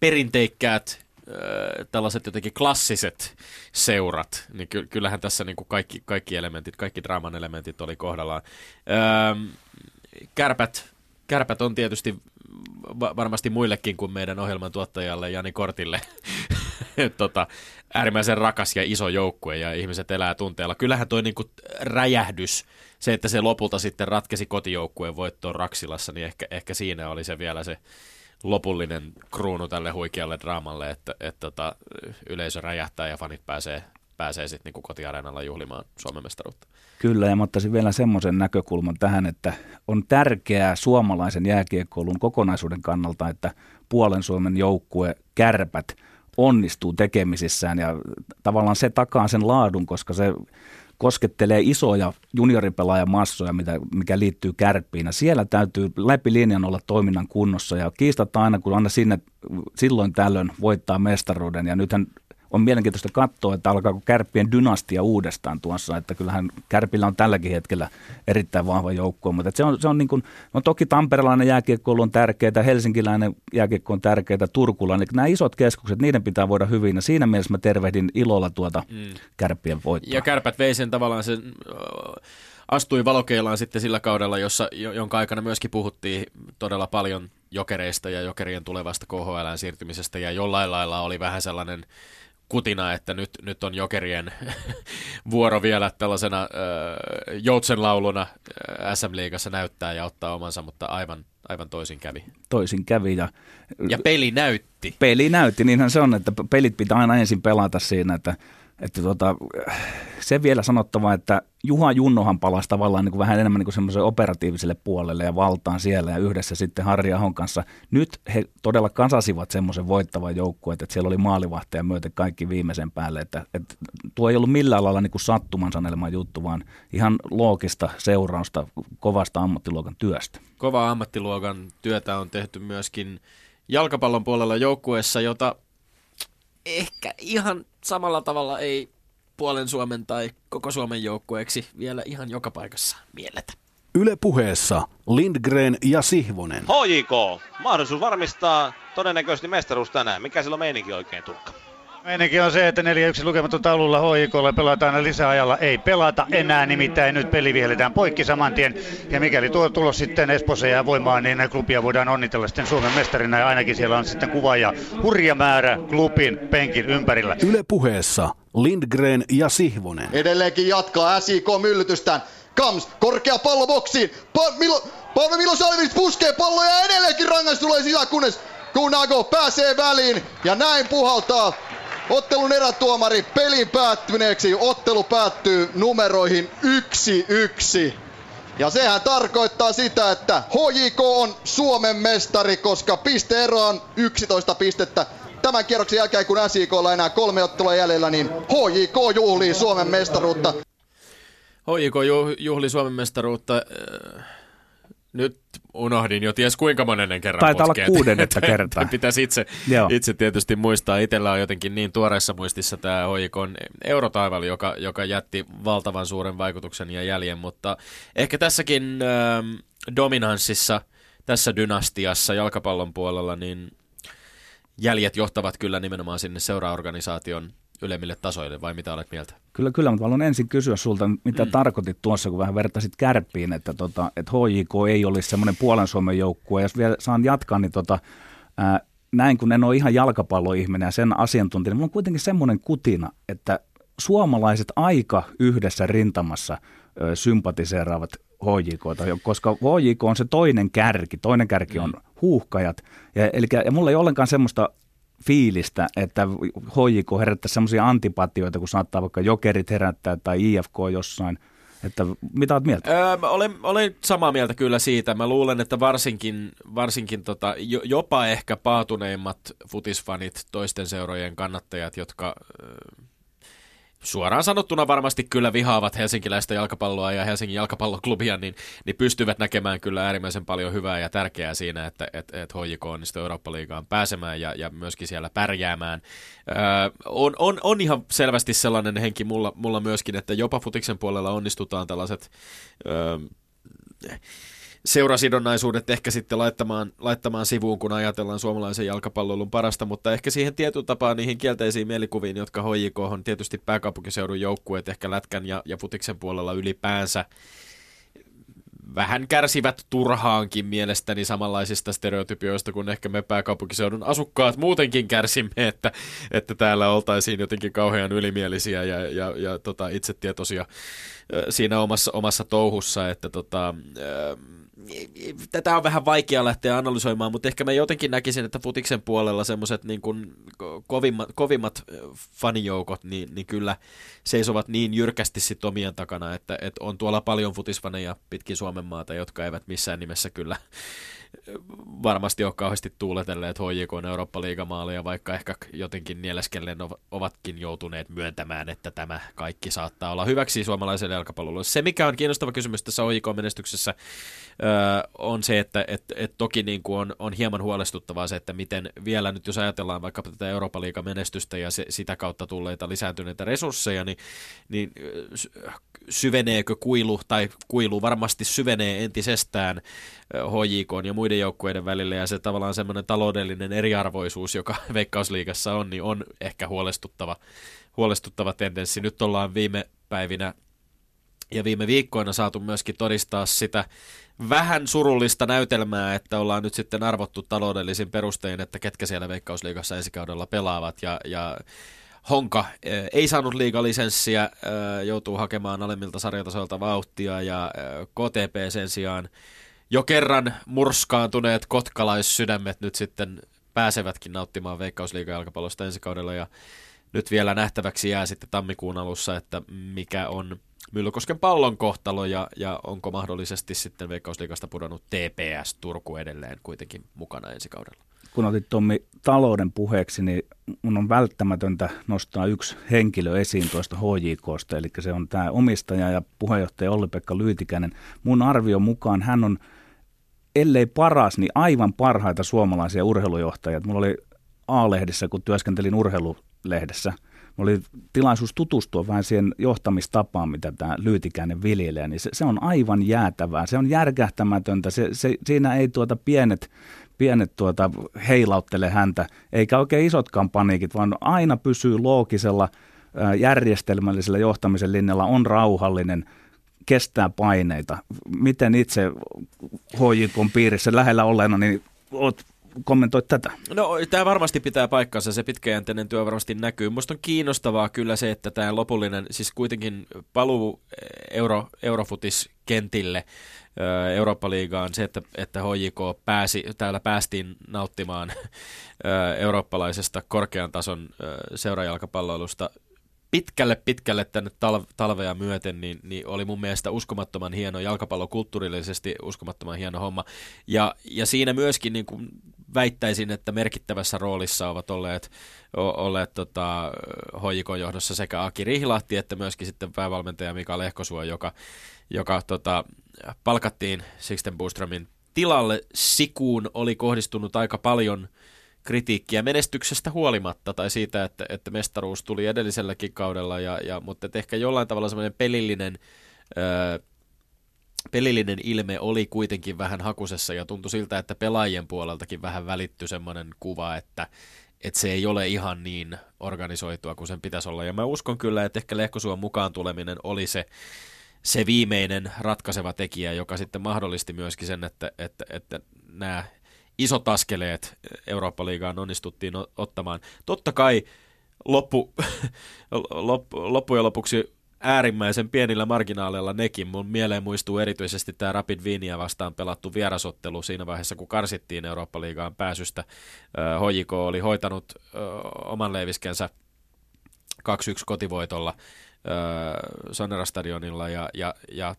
perinteikkäät äh, tällaiset jotenkin klassiset seurat, niin ky- kyllähän tässä niin kuin kaikki, kaikki elementit, kaikki draaman elementit oli kohdallaan. Ähm, kärpät, kärpät on tietysti va- varmasti muillekin kuin meidän ohjelman tuottajalle Jani Kortille [laughs] tota, äärimmäisen rakas ja iso joukkue ja ihmiset elää tunteella. Kyllähän toi niinku räjähdys, se että se lopulta sitten ratkesi kotijoukkueen voittoon Raksilassa, niin ehkä, ehkä siinä oli se vielä se lopullinen kruunu tälle huikealle draamalle, että, että tota, yleisö räjähtää ja fanit pääsee, pääsee sitten niinku kotiareenalla juhlimaan Suomen mestaruutta. Kyllä, ja mä ottaisin vielä semmoisen näkökulman tähän, että on tärkeää suomalaisen jääkiekkoilun kokonaisuuden kannalta, että puolen Suomen joukkue kärpät onnistuu tekemisissään ja tavallaan se takaa sen laadun, koska se koskettelee isoja junioripelaajamassoja, mitä, mikä liittyy kärppiin. Ja siellä täytyy läpi linjan olla toiminnan kunnossa ja kiistata aina, kun aina sinne silloin tällöin voittaa mestaruuden. Ja nythän on mielenkiintoista katsoa, että alkaako kärppien dynastia uudestaan tuossa, että kyllähän kärpillä on tälläkin hetkellä erittäin vahva joukkue, mutta se on, se on niin kuin, no toki tamperelainen jääkiekko on tärkeää, helsinkiläinen jääkiekko on tärkeää, turkulainen, nämä isot keskukset, niiden pitää voida hyvin, ja siinä mielessä mä tervehdin ilolla tuota mm. kärppien voittoa. Ja kärpät vei sen tavallaan sen astui valokeilaan sitten sillä kaudella, jossa, jonka aikana myöskin puhuttiin todella paljon jokereista ja jokerien tulevasta KHL siirtymisestä ja jollain lailla oli vähän sellainen kutina, että nyt, nyt on jokerien [laughs] vuoro vielä tällaisena äh, joutsenlauluna äh, SM-liigassa näyttää ja ottaa omansa, mutta aivan, aivan toisin kävi. Toisin kävi. Ja, ja peli näytti. Peli näytti, niinhän se on, että pelit pitää aina ensin pelata siinä, että että tota, se vielä sanottava, että Juha Junnohan palasi tavallaan niin kuin vähän enemmän niin kuin semmoiselle operatiiviselle puolelle ja valtaan siellä ja yhdessä sitten Harri Ahon kanssa. Nyt he todella kasasivat semmoisen voittavan joukkueen, että siellä oli maalivahteja myöten kaikki viimeisen päälle. Että, että tuo ei ollut millään lailla niin kuin sattuman sanelema juttu, vaan ihan loogista seurausta kovasta ammattiluokan työstä. Kova ammattiluokan työtä on tehty myöskin jalkapallon puolella joukkueessa, jota ehkä ihan samalla tavalla ei puolen Suomen tai koko Suomen joukkueeksi vielä ihan joka paikassa mielletä. Yle puheessa Lindgren ja Sihvonen. HJK, mahdollisuus varmistaa todennäköisesti mestaruus tänään. Mikä sillä on meininki oikein tukka? Meininki on se, että 4-1 lukematon taululla HIKlle pelataan lisäajalla. Ei pelata enää, nimittäin nyt peli vihelletään poikki saman tien. Ja mikäli tuo tulos sitten Espoossa jää voimaan, niin klubia voidaan onnitella sitten Suomen mestarina. Ja ainakin siellä on sitten kuva ja hurja määrä klubin penkin ympärillä. Yle puheessa Lindgren ja Sihvonen. Edelleenkin jatkaa SIK myllytystään. Kams, korkea pallo boksiin. Pa- Milo- Paolo Milosalvic puskee palloja ja edelleenkin rangaistus tulee sisään, kunnes Kunago pääsee väliin ja näin puhaltaa Ottelun erätuomari pelin päättyneeksi. Ottelu päättyy numeroihin 1-1. Ja sehän tarkoittaa sitä, että HJK on Suomen mestari, koska pisteero on 11 pistettä. Tämän kierroksen jälkeen, kun SJKlla enää kolme ottelua jäljellä, niin HJK juhlii Suomen mestaruutta. HJK juhli Suomen mestaruutta. Äh, nyt unohdin jo ties kuinka monennen kerran Taitaa olla kuudennetta [laughs] kertaa. Pitäisi itse, itse tietysti muistaa. Itellä on jotenkin niin tuoreessa muistissa tämä hoikon eurotaival, joka, joka jätti valtavan suuren vaikutuksen ja jäljen, mutta ehkä tässäkin äh, dominanssissa, tässä dynastiassa jalkapallon puolella, niin jäljet johtavat kyllä nimenomaan sinne seuraorganisaation ylemmille tasoille, vai mitä olet mieltä? Kyllä, kyllä, mutta haluan ensin kysyä sulta, mitä mm. tarkoitit tuossa, kun vähän vertasit kärppiin, että, tota, että HJK ei olisi semmoinen puolen Suomen joukkue. Jos vielä saan jatkaa, niin tota, ää, näin kun en ole ihan jalkapalloihminen ja sen asiantuntija, niin mulla on kuitenkin semmoinen kutina, että suomalaiset aika yhdessä rintamassa ö, sympatiseeraavat HJKta, koska HJK on se toinen kärki, toinen kärki on mm. huuhkajat. Ja, eli, ja mulla ei ollenkaan semmoista fiilistä, että HJK herättää semmoisia antipatioita, kun saattaa vaikka jokerit herättää tai IFK jossain. Että mitä olet mieltä? Öö, olen, olen samaa mieltä kyllä siitä. Mä luulen, että varsinkin, varsinkin tota, jopa ehkä paatuneimmat futisfanit, toisten seurojen kannattajat, jotka öö, suoraan sanottuna varmasti kyllä vihaavat helsinkiläistä jalkapalloa ja Helsingin jalkapalloklubia, niin, niin pystyvät näkemään kyllä äärimmäisen paljon hyvää ja tärkeää siinä, että et, et HJK onnistuu Eurooppa-liigaan pääsemään ja, ja myöskin siellä pärjäämään. Öö, on, on, on ihan selvästi sellainen henki mulla, mulla myöskin, että jopa futiksen puolella onnistutaan tällaiset... Öö, seurasidonnaisuudet ehkä sitten laittamaan, laittamaan sivuun, kun ajatellaan suomalaisen jalkapallon parasta, mutta ehkä siihen tietyn tapaan niihin kielteisiin mielikuviin, jotka HJK on tietysti pääkaupunkiseudun joukkueet, ehkä Lätkän ja, ja Futiksen puolella ylipäänsä vähän kärsivät turhaankin mielestäni samanlaisista stereotypioista kuin ehkä me pääkaupunkiseudun asukkaat muutenkin kärsimme, että, että täällä oltaisiin jotenkin kauhean ylimielisiä ja, ja, ja tota, itsetietoisia siinä omassa, omassa touhussa, että tota, tätä on vähän vaikea lähteä analysoimaan, mutta ehkä mä jotenkin näkisin, että futiksen puolella semmoiset niin kuin kovimmat, kovimmat fanijoukot, niin, niin kyllä seisovat niin jyrkästi sit omien takana, että, että on tuolla paljon futisfaneja pitkin Suomen maata, jotka eivät missään nimessä kyllä varmasti ole kauheasti tuuletelleet HJK Eurooppa-liigamaaleja, vaikka ehkä jotenkin nieleskellen ovatkin joutuneet myöntämään, että tämä kaikki saattaa olla hyväksi suomalaiselle jalkapallolle. Se, mikä on kiinnostava kysymys tässä HJK-menestyksessä, on se, että et, et toki niin kuin on, on hieman huolestuttavaa se, että miten vielä nyt, jos ajatellaan vaikka tätä Eurooppa-liiga-menestystä ja se, sitä kautta tulleita lisääntyneitä resursseja, niin, niin syveneekö kuilu, tai kuilu varmasti syvenee entisestään HJK ja muiden joukkueiden välillä, ja se tavallaan semmoinen taloudellinen eriarvoisuus, joka [laughs] Veikkausliigassa on, niin on ehkä huolestuttava, huolestuttava tendenssi. Nyt ollaan viime päivinä ja viime viikkoina saatu myöskin todistaa sitä vähän surullista näytelmää, että ollaan nyt sitten arvottu taloudellisin perustein, että ketkä siellä Veikkausliigassa ensi kaudella pelaavat, ja, ja Honka eh, ei saanut liigalisenssiä, eh, joutuu hakemaan alemmilta sarjatasoilta vauhtia ja eh, KTP sen sijaan jo kerran murskaantuneet kotkalaissydämet nyt sitten pääsevätkin nauttimaan Veikkausliiga-jalkapallosta ensi kaudella ja nyt vielä nähtäväksi jää sitten tammikuun alussa, että mikä on Myllykosken pallon kohtalo ja, ja onko mahdollisesti sitten Veikkausliigasta pudonnut TPS Turku edelleen kuitenkin mukana ensi kaudella kun otit Tommi talouden puheeksi, niin mun on välttämätöntä nostaa yksi henkilö esiin tuosta HJKsta, eli se on tämä omistaja ja puheenjohtaja Olli-Pekka Lyytikäinen. Mun arvion mukaan hän on, ellei paras, niin aivan parhaita suomalaisia urheilujohtajia. Mulla oli A-lehdessä, kun työskentelin urheilulehdessä, Mulla oli tilaisuus tutustua vähän siihen johtamistapaan, mitä tämä Lyytikäinen viljelee, niin se, se on aivan jäätävää. Se on järkähtämätöntä. Se, se, siinä ei tuota pienet pienet tuota, heilauttele häntä, eikä oikein isotkaan paniikit, vaan aina pysyy loogisella järjestelmällisellä johtamisen linjalla, on rauhallinen, kestää paineita. Miten itse HJK piirissä lähellä olleena, niin olet kommentoit tätä? No tämä varmasti pitää paikkansa, se pitkäjänteinen työ varmasti näkyy. Minusta on kiinnostavaa kyllä se, että tämä lopullinen, siis kuitenkin paluu euro, Eurofutis kentille Eurooppa-liigaan, se, että, että HJK pääsi, täällä päästiin nauttimaan eurooppalaisesta korkean tason seurajalkapalloilusta pitkälle pitkälle tänne tal- talvea myöten, niin, niin oli mun mielestä uskomattoman hieno, jalkapallokulttuurillisesti uskomattoman hieno homma. Ja, ja siinä myöskin niin kuin väittäisin, että merkittävässä roolissa ovat olleet, o, olleet tota, hoikon johdossa sekä Aki Rihlahti että myöskin sitten päävalmentaja Mika Lehkosuo, joka, joka tota, palkattiin Sixten Booströmin tilalle. Sikuun oli kohdistunut aika paljon kritiikkiä menestyksestä huolimatta tai siitä, että, että mestaruus tuli edelliselläkin kaudella, ja, ja, mutta ehkä jollain tavalla semmoinen pelillinen, pelillinen ilme oli kuitenkin vähän hakusessa ja tuntui siltä, että pelaajien puoleltakin vähän välittyi semmoinen kuva, että, että se ei ole ihan niin organisoitua kuin sen pitäisi olla. Ja mä uskon kyllä, että ehkä Lehkosuon mukaan tuleminen oli se, se viimeinen ratkaiseva tekijä, joka sitten mahdollisti myöskin sen, että, että, että nämä isot askeleet Eurooppa-liigaan onnistuttiin ottamaan. Totta kai loppu, [laughs] loppu, loppujen lopuksi äärimmäisen pienillä marginaaleilla nekin. Mun mieleen muistuu erityisesti tämä Rapid Vinia vastaan pelattu vierasottelu siinä vaiheessa, kun karsittiin Eurooppa-liigaan pääsystä. HJK oli hoitanut oman leiviskensä 2-1 kotivoitolla Sonera-stadionilla ja, ja, ja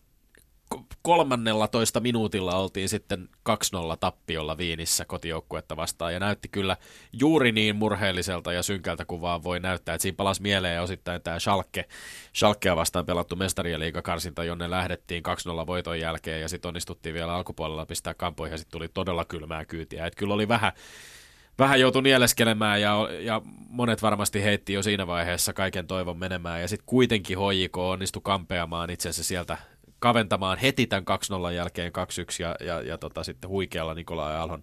kolmannella toista minuutilla oltiin sitten 2-0 tappiolla Viinissä kotijoukkuetta vastaan ja näytti kyllä juuri niin murheelliselta ja synkältä kuin vaan voi näyttää. Että siinä palasi mieleen osittain tämä Schalke, Schalkea vastaan pelattu mestarien jonne lähdettiin 2-0 voiton jälkeen ja sitten onnistuttiin vielä alkupuolella pistää kampoihin ja sitten tuli todella kylmää kyytiä. Et kyllä oli vähän, vähän joutui nieleskelemään ja, ja monet varmasti heitti jo siinä vaiheessa kaiken toivon menemään ja sitten kuitenkin HJK onnistui kampeamaan itse asiassa sieltä kaventamaan heti tämän 2-0 jälkeen 2-1 ja, ja, ja tota, sitten huikealla Nikolai Alhon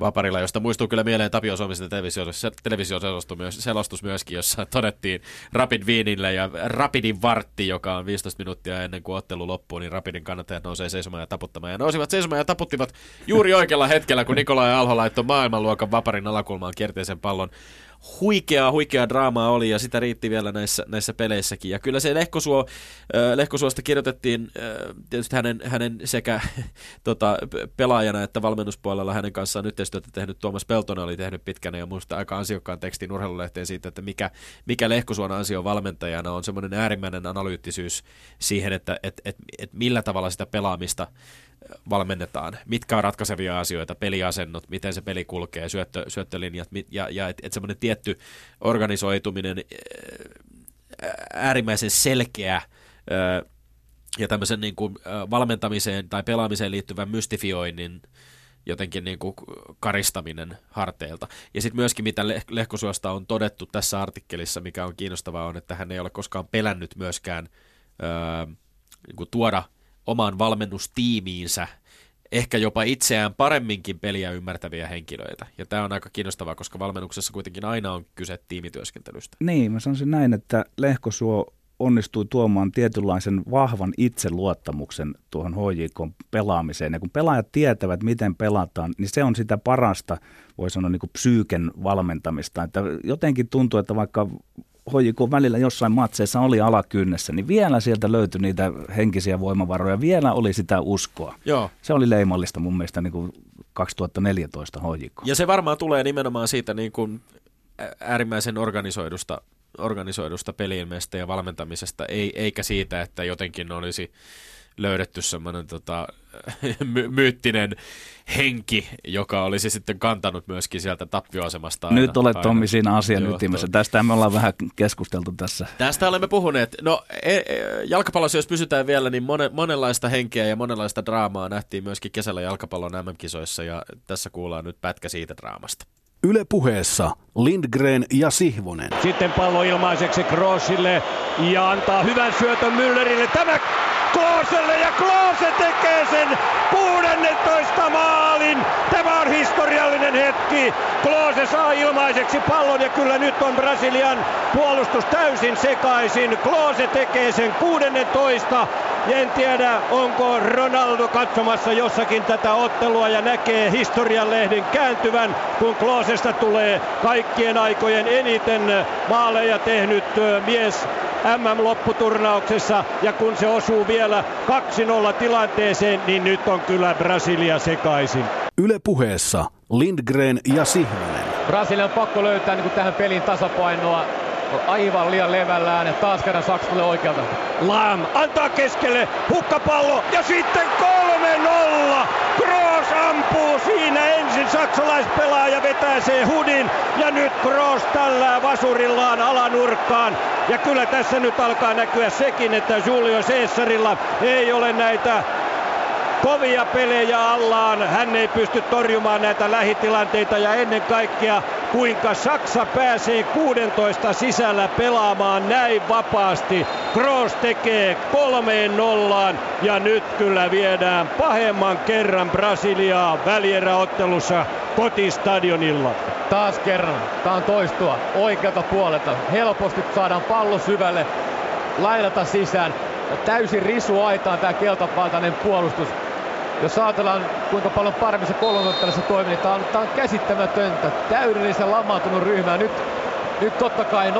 Vaparilla, josta muistuu kyllä mieleen Tapio Suomisen televisio-selostus myös, selostus myöskin, jossa todettiin Rapid Viinille ja Rapidin vartti, joka on 15 minuuttia ennen kuin ottelu loppuu, niin Rapidin kannattajat nousee seisomaan ja taputtamaan. Ja nousivat seisomaan ja taputtivat juuri oikealla hetkellä, kun Nikolai Alho laittoi maailmanluokan Vaparin alakulmaan kierteisen pallon huikeaa, huikeaa draamaa oli ja sitä riitti vielä näissä, näissä peleissäkin. Ja kyllä se Lehkosuo, Lehkosuosta kirjoitettiin tietysti hänen, hänen sekä [laughs] tota, pelaajana että valmennuspuolella hänen kanssaan yhteistyötä tehnyt Tuomas Peltonen oli tehnyt pitkänä ja muista aika ansiokkaan tekstin urheilulehteen siitä, että mikä, mikä Lehkosuon ansio valmentajana on semmoinen äärimmäinen analyyttisyys siihen, että et, et, et millä tavalla sitä pelaamista valmennetaan, mitkä on ratkaisevia asioita, peliasennot, miten se peli kulkee, syöttö, syöttölinjat ja, ja että et semmoinen tietty organisoituminen, äärimmäisen selkeä ja tämmöisen niin kuin valmentamiseen tai pelaamiseen liittyvän mystifioinnin jotenkin niin kuin karistaminen harteilta. Ja sitten myöskin mitä Lehkosuosta on todettu tässä artikkelissa, mikä on kiinnostavaa, on, että hän ei ole koskaan pelännyt myöskään ää, niin kuin tuoda – omaan valmennustiimiinsä ehkä jopa itseään paremminkin peliä ymmärtäviä henkilöitä. Ja tämä on aika kiinnostavaa, koska valmennuksessa kuitenkin aina on kyse tiimityöskentelystä. Niin, mä sanoisin näin, että Lehkosuo onnistui tuomaan tietynlaisen vahvan itseluottamuksen tuohon HJK pelaamiseen. Ja kun pelaajat tietävät, miten pelataan, niin se on sitä parasta, voi sanoa, niin kuin psyyken valmentamista. Että jotenkin tuntuu, että vaikka HJK välillä jossain matseissa oli alakynnessä, niin vielä sieltä löytyi niitä henkisiä voimavaroja, vielä oli sitä uskoa. Joo. Se oli leimallista mun mielestä niin kuin 2014 HJK. Ja se varmaan tulee nimenomaan siitä niin kuin äärimmäisen organisoidusta, organisoidusta peliilmeestä ja valmentamisesta, ei, eikä siitä, että jotenkin olisi löydetty semmoinen tota, my- myyttinen henki, joka olisi sitten kantanut myöskin sieltä tappioasemasta. Aina, Nyt olet Tommi siinä asian Joo, ytimessä. Tästä me ollaan vähän keskusteltu tässä. Tästä olemme puhuneet. No e- e- jalkapallossa, jos pysytään vielä, niin monen, monenlaista henkeä ja monenlaista draamaa nähtiin myöskin kesällä jalkapallon MM-kisoissa ja tässä kuullaan nyt pätkä siitä draamasta. Yle puheessa Lindgren ja Sihvonen. Sitten pallo ilmaiseksi Kroosille ja antaa hyvän syötön Müllerille. Tämä Klooselle ja Kloose tekee sen 16 maalin. Tämä on historiallinen hetki. Kloose saa ilmaiseksi pallon ja kyllä nyt on Brasilian puolustus täysin sekaisin. Kloose tekee sen 16. Ja en tiedä, onko Ronaldo katsomassa jossakin tätä ottelua ja näkee historian lehden kääntyvän, kun Kloosesta tulee kaikkien aikojen eniten maaleja tehnyt mies MM-lopputurnauksessa ja kun se osuu vielä 2-0 tilanteeseen, niin nyt on kyllä Brasilia sekaisin. Yle puheessa Lindgren ja Sihvonen. Brasilia on pakko löytää niin kuin tähän pelin tasapainoa aivan liian levällään ja taas kerran Saks tulee oikealta. Lam antaa keskelle, hukkapallo ja sitten 3-0. Kroos ampuu siinä ensin saksalaispelaaja vetää se hudin ja nyt Kroos tällä vasurillaan alanurkkaan. Ja kyllä tässä nyt alkaa näkyä sekin, että Julio Cesarilla ei ole näitä kovia pelejä allaan. Hän ei pysty torjumaan näitä lähitilanteita ja ennen kaikkea kuinka Saksa pääsee 16 sisällä pelaamaan näin vapaasti. Kroos tekee kolmeen nollaan ja nyt kyllä viedään pahemman kerran Brasiliaa välieräottelussa kotistadionilla. Taas kerran, tämä on toistua oikealta puolelta. Helposti saadaan pallo syvälle, laidata sisään. Ja täysin risu aitaan tämä keltapaitainen puolustus jos ajatellaan kuinka paljon paremmin se kolmannottelussa toimii, niin tämä on, tämä on käsittämätöntä. Täydellisen lamaantunut ryhmä. Nyt, nyt totta kai 0-3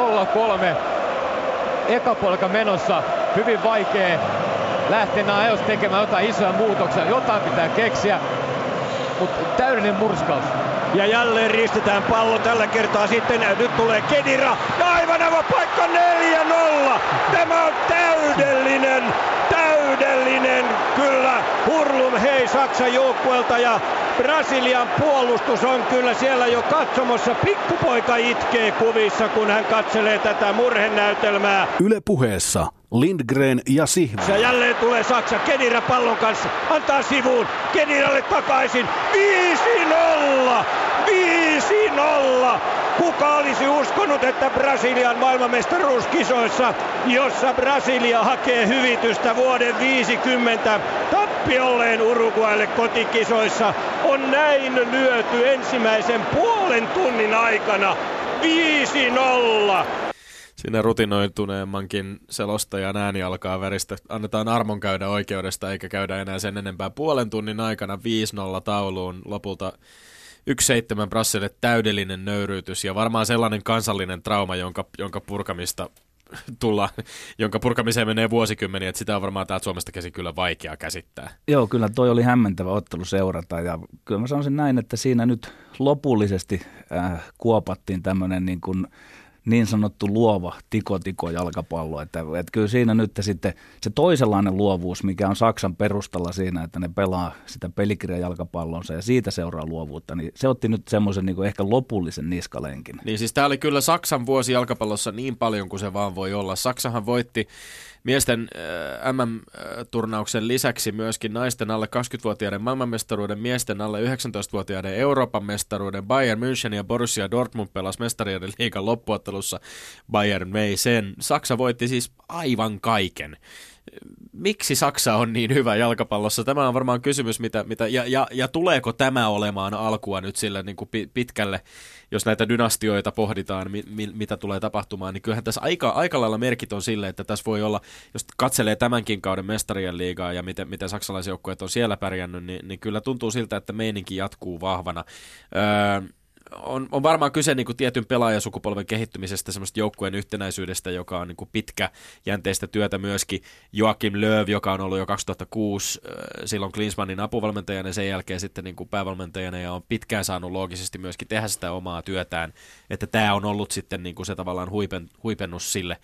eka menossa. Hyvin vaikea lähteä nämä ajoissa tekemään jotain isoja muutoksia. Jotain pitää keksiä. Mutta täydellinen murskaus. Ja jälleen ristetään pallo tällä kertaa sitten. Nyt tulee Kedira. Ja aivan aivan paikka 4-0. Tämä on täydellinen, täydellinen kyllä. Hurlum hei Saksan joukkueelta ja Brasilian puolustus on kyllä siellä jo katsomossa. Pikkupoika itkee kuvissa, kun hän katselee tätä murhenäytelmää. Yle puheessa Lindgren ja Sihvonen. Ja jälleen tulee Saksa. Kedira pallon kanssa. Antaa sivuun. Kediralle takaisin. 5-0! 5-0! Kuka olisi uskonut, että Brasilian maailmanmestaruuskisoissa, jossa Brasilia hakee hyvitystä vuoden 50 tappiolleen Uruguaille kotikisoissa, on näin lyöty ensimmäisen puolen tunnin aikana. 5-0. Siinä rutinoituneemmankin selostajan ääni alkaa väristä. Annetaan armon käydä oikeudesta eikä käydä enää sen enempää. Puolen tunnin aikana 5-0 tauluun lopulta 1-7 Brassille täydellinen nöyryytys ja varmaan sellainen kansallinen trauma, jonka, jonka purkamista [laughs] tulla, jonka purkamiseen menee vuosikymmeniä, että sitä on varmaan täältä Suomesta käsin kyllä vaikea käsittää. Joo, kyllä toi oli hämmentävä ottelu seurata ja kyllä mä sanoisin näin, että siinä nyt lopullisesti äh, kuopattiin tämmöinen niin kuin niin sanottu luova tiko-tiko jalkapallo. Että, että kyllä siinä nyt sitten se toisenlainen luovuus, mikä on Saksan perustalla siinä, että ne pelaa sitä pelikirjajalkapallonsa ja siitä seuraa luovuutta, niin se otti nyt semmoisen niin ehkä lopullisen niskalenkin. Niin siis tämä oli kyllä Saksan vuosi jalkapallossa niin paljon kuin se vaan voi olla. Saksahan voitti miesten äh, MM-turnauksen lisäksi myöskin naisten alle 20-vuotiaiden maailmanmestaruuden, miesten alle 19-vuotiaiden Euroopan mestaruuden. Bayern München ja Borussia Dortmund pelas mestarien liigan loppuottelussa. Bayern vei sen. Saksa voitti siis aivan kaiken miksi Saksa on niin hyvä jalkapallossa? Tämä on varmaan kysymys, mitä, mitä ja, ja, ja tuleeko tämä olemaan alkua nyt sille niin kuin pitkälle, jos näitä dynastioita pohditaan, mi, mi, mitä tulee tapahtumaan, niin kyllähän tässä aika, aika lailla merkit on sille, että tässä voi olla, jos katselee tämänkin kauden mestarien liigaa ja miten, miten saksalaisjoukkueet on siellä pärjännyt, niin, niin kyllä tuntuu siltä, että meininki jatkuu vahvana. Öö, on, on varmaan kyse niin kuin tietyn pelaajasukupolven kehittymisestä, semmoista joukkueen yhtenäisyydestä, joka on niin kuin pitkäjänteistä työtä myöskin. Joakim Lööv, joka on ollut jo 2006 äh, silloin Klinsmannin apuvalmentajana ja sen jälkeen sitten niin kuin päävalmentajana ja on pitkään saanut loogisesti myöskin tehdä sitä omaa työtään. Että tämä on ollut sitten niin kuin se tavallaan huipen, huipennus sille,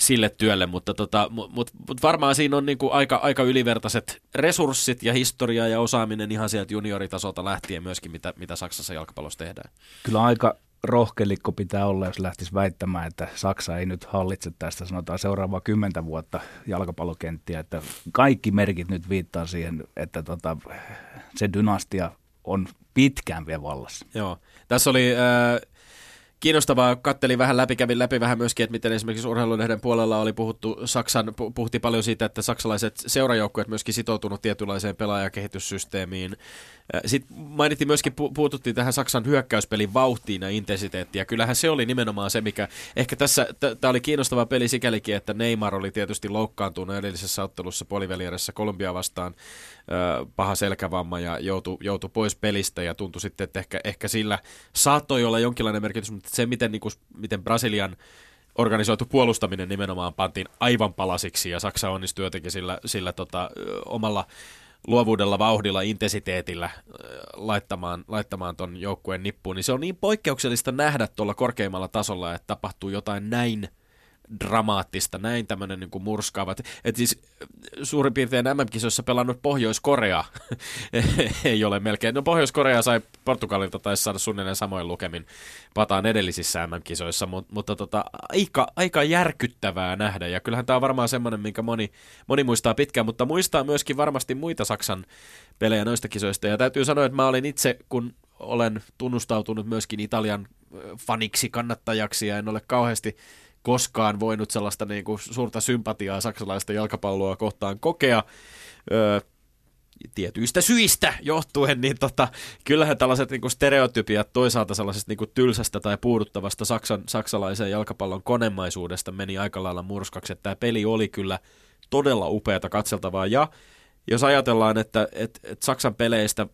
sille työlle, mutta tota, mut, mut, mut varmaan siinä on niinku aika, aika ylivertaiset resurssit ja historia ja osaaminen ihan sieltä junioritasolta lähtien myöskin, mitä, mitä Saksassa jalkapallossa tehdään. Kyllä aika rohkelikko pitää olla, jos lähtisi väittämään, että Saksa ei nyt hallitse tästä sanotaan seuraavaa kymmentä vuotta jalkapallokenttiä, että kaikki merkit nyt viittaa siihen, että tota, se dynastia on pitkään vielä vallassa. Joo. Tässä oli äh, kiinnostavaa. Kattelin vähän läpi, kävin läpi vähän myöskin, että miten esimerkiksi urheilulehden puolella oli puhuttu, Saksan, puhuttiin paljon siitä, että saksalaiset seurajoukkueet myöskin sitoutunut tietynlaiseen pelaajakehityssysteemiin. Sitten mainittiin myöskin, puututtiin tähän Saksan hyökkäyspelin vauhtiin ja intensiteettiin, ja kyllähän se oli nimenomaan se, mikä, ehkä tässä, tämä oli kiinnostava peli sikälikin, että Neymar oli tietysti loukkaantunut edellisessä ottelussa puolivälieressä Kolumbia vastaan, paha selkävamma ja joutui, joutui pois pelistä ja tuntui sitten, että ehkä, ehkä sillä saattoi olla jonkinlainen merkitys, mutta se miten, niin kuin, miten Brasilian organisoitu puolustaminen nimenomaan pantiin aivan palasiksi ja Saksa onnistui jotenkin sillä, sillä tota, omalla luovuudella, vauhdilla, intensiteetillä laittamaan, laittamaan ton joukkueen nippuun, niin se on niin poikkeuksellista nähdä tuolla korkeimmalla tasolla, että tapahtuu jotain näin dramaattista, näin tämmöinen niin murskaavat. Että siis suurin piirtein MM-kisoissa pelannut Pohjois-Korea [laughs] ei ole melkein. No Pohjois-Korea sai Portugalilta taisi saada suunnilleen samoin lukemin pataan edellisissä MM-kisoissa, mutta, mutta tota, aika, aika järkyttävää nähdä. Ja kyllähän tämä on varmaan semmoinen, minkä moni, moni muistaa pitkään, mutta muistaa myöskin varmasti muita Saksan pelejä noista kisoista. Ja täytyy sanoa, että mä olin itse, kun olen tunnustautunut myöskin Italian faniksi, kannattajaksi ja en ole kauheasti koskaan voinut sellaista niin kuin suurta sympatiaa saksalaista jalkapalloa kohtaan kokea. Öö, tietyistä syistä johtuen, niin tota, kyllähän tällaiset niin stereotypiat toisaalta sellaisesta niin tylsästä tai puuduttavasta saksan, saksalaisen jalkapallon konemaisuudesta meni aika lailla murskaksi. Tämä peli oli kyllä todella upeata katseltavaa ja jos ajatellaan, että, että, että Saksan peleistä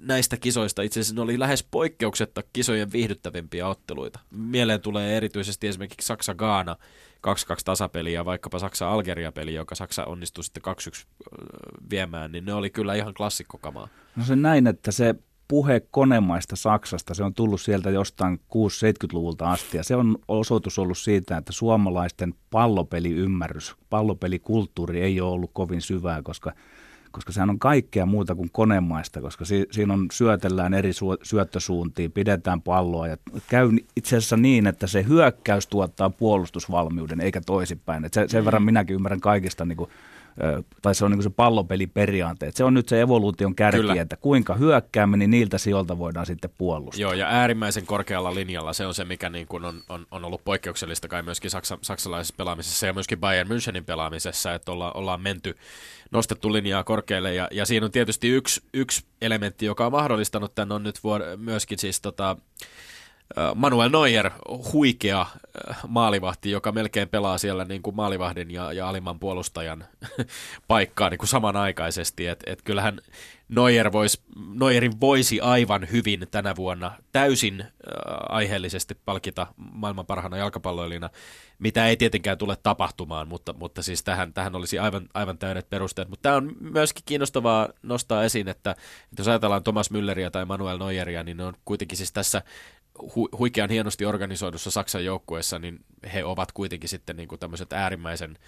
näistä kisoista itse asiassa ne oli lähes poikkeuksetta kisojen viihdyttävimpiä otteluita. Mieleen tulee erityisesti esimerkiksi Saksa-Gaana 2-2 tasapeli ja vaikkapa Saksa-Algeria-peli, joka Saksa onnistui sitten 2-1 viemään, niin ne oli kyllä ihan klassikkokamaa. No se näin, että se puhe konemaista Saksasta, se on tullut sieltä jostain 6-70-luvulta asti ja se on osoitus ollut siitä, että suomalaisten pallopeliymmärrys, pallopelikulttuuri ei ole ollut kovin syvää, koska koska sehän on kaikkea muuta kuin konemaista, koska si- siinä on syötellään eri su- syöttösuuntiin, pidetään palloa ja käy itse asiassa niin, että se hyökkäys tuottaa puolustusvalmiuden eikä toisinpäin. Et se, sen verran minäkin ymmärrän kaikista niin kuin tai se on niin se pallopeliperiaate. Se on nyt se evoluution kärki, Kyllä. että kuinka hyökkäämme, niin niiltä sijoilta voidaan sitten puolustaa. Joo, ja äärimmäisen korkealla linjalla se on se, mikä niin kuin on, on, on ollut poikkeuksellista kai myöskin saksa, saksalaisessa pelaamisessa ja myöskin Bayern Münchenin pelaamisessa, että olla, ollaan menty, nostettu linjaa korkealle, ja, ja siinä on tietysti yksi, yksi elementti, joka on mahdollistanut tämän, on nyt vuor- myöskin siis tota, Manuel Neuer, huikea maalivahti, joka melkein pelaa siellä niin kuin maalivahdin ja, ja alimman puolustajan [laughs] paikkaa niin kuin samanaikaisesti. Et, et kyllähän Neuer vois, Neuerin voisi aivan hyvin tänä vuonna täysin äh, aiheellisesti palkita maailman parhaana jalkapalloilijana, mitä ei tietenkään tule tapahtumaan, mutta, mutta siis tähän, tähän olisi aivan, aivan täydet perusteet. Mutta tämä on myöskin kiinnostavaa nostaa esiin, että, että jos ajatellaan Thomas Mülleriä tai Manuel Neueria, niin ne on kuitenkin siis tässä hu- huikean hienosti organisoidussa Saksan joukkueessa, niin he ovat kuitenkin sitten niin kuin tämmöiset äärimmäisen,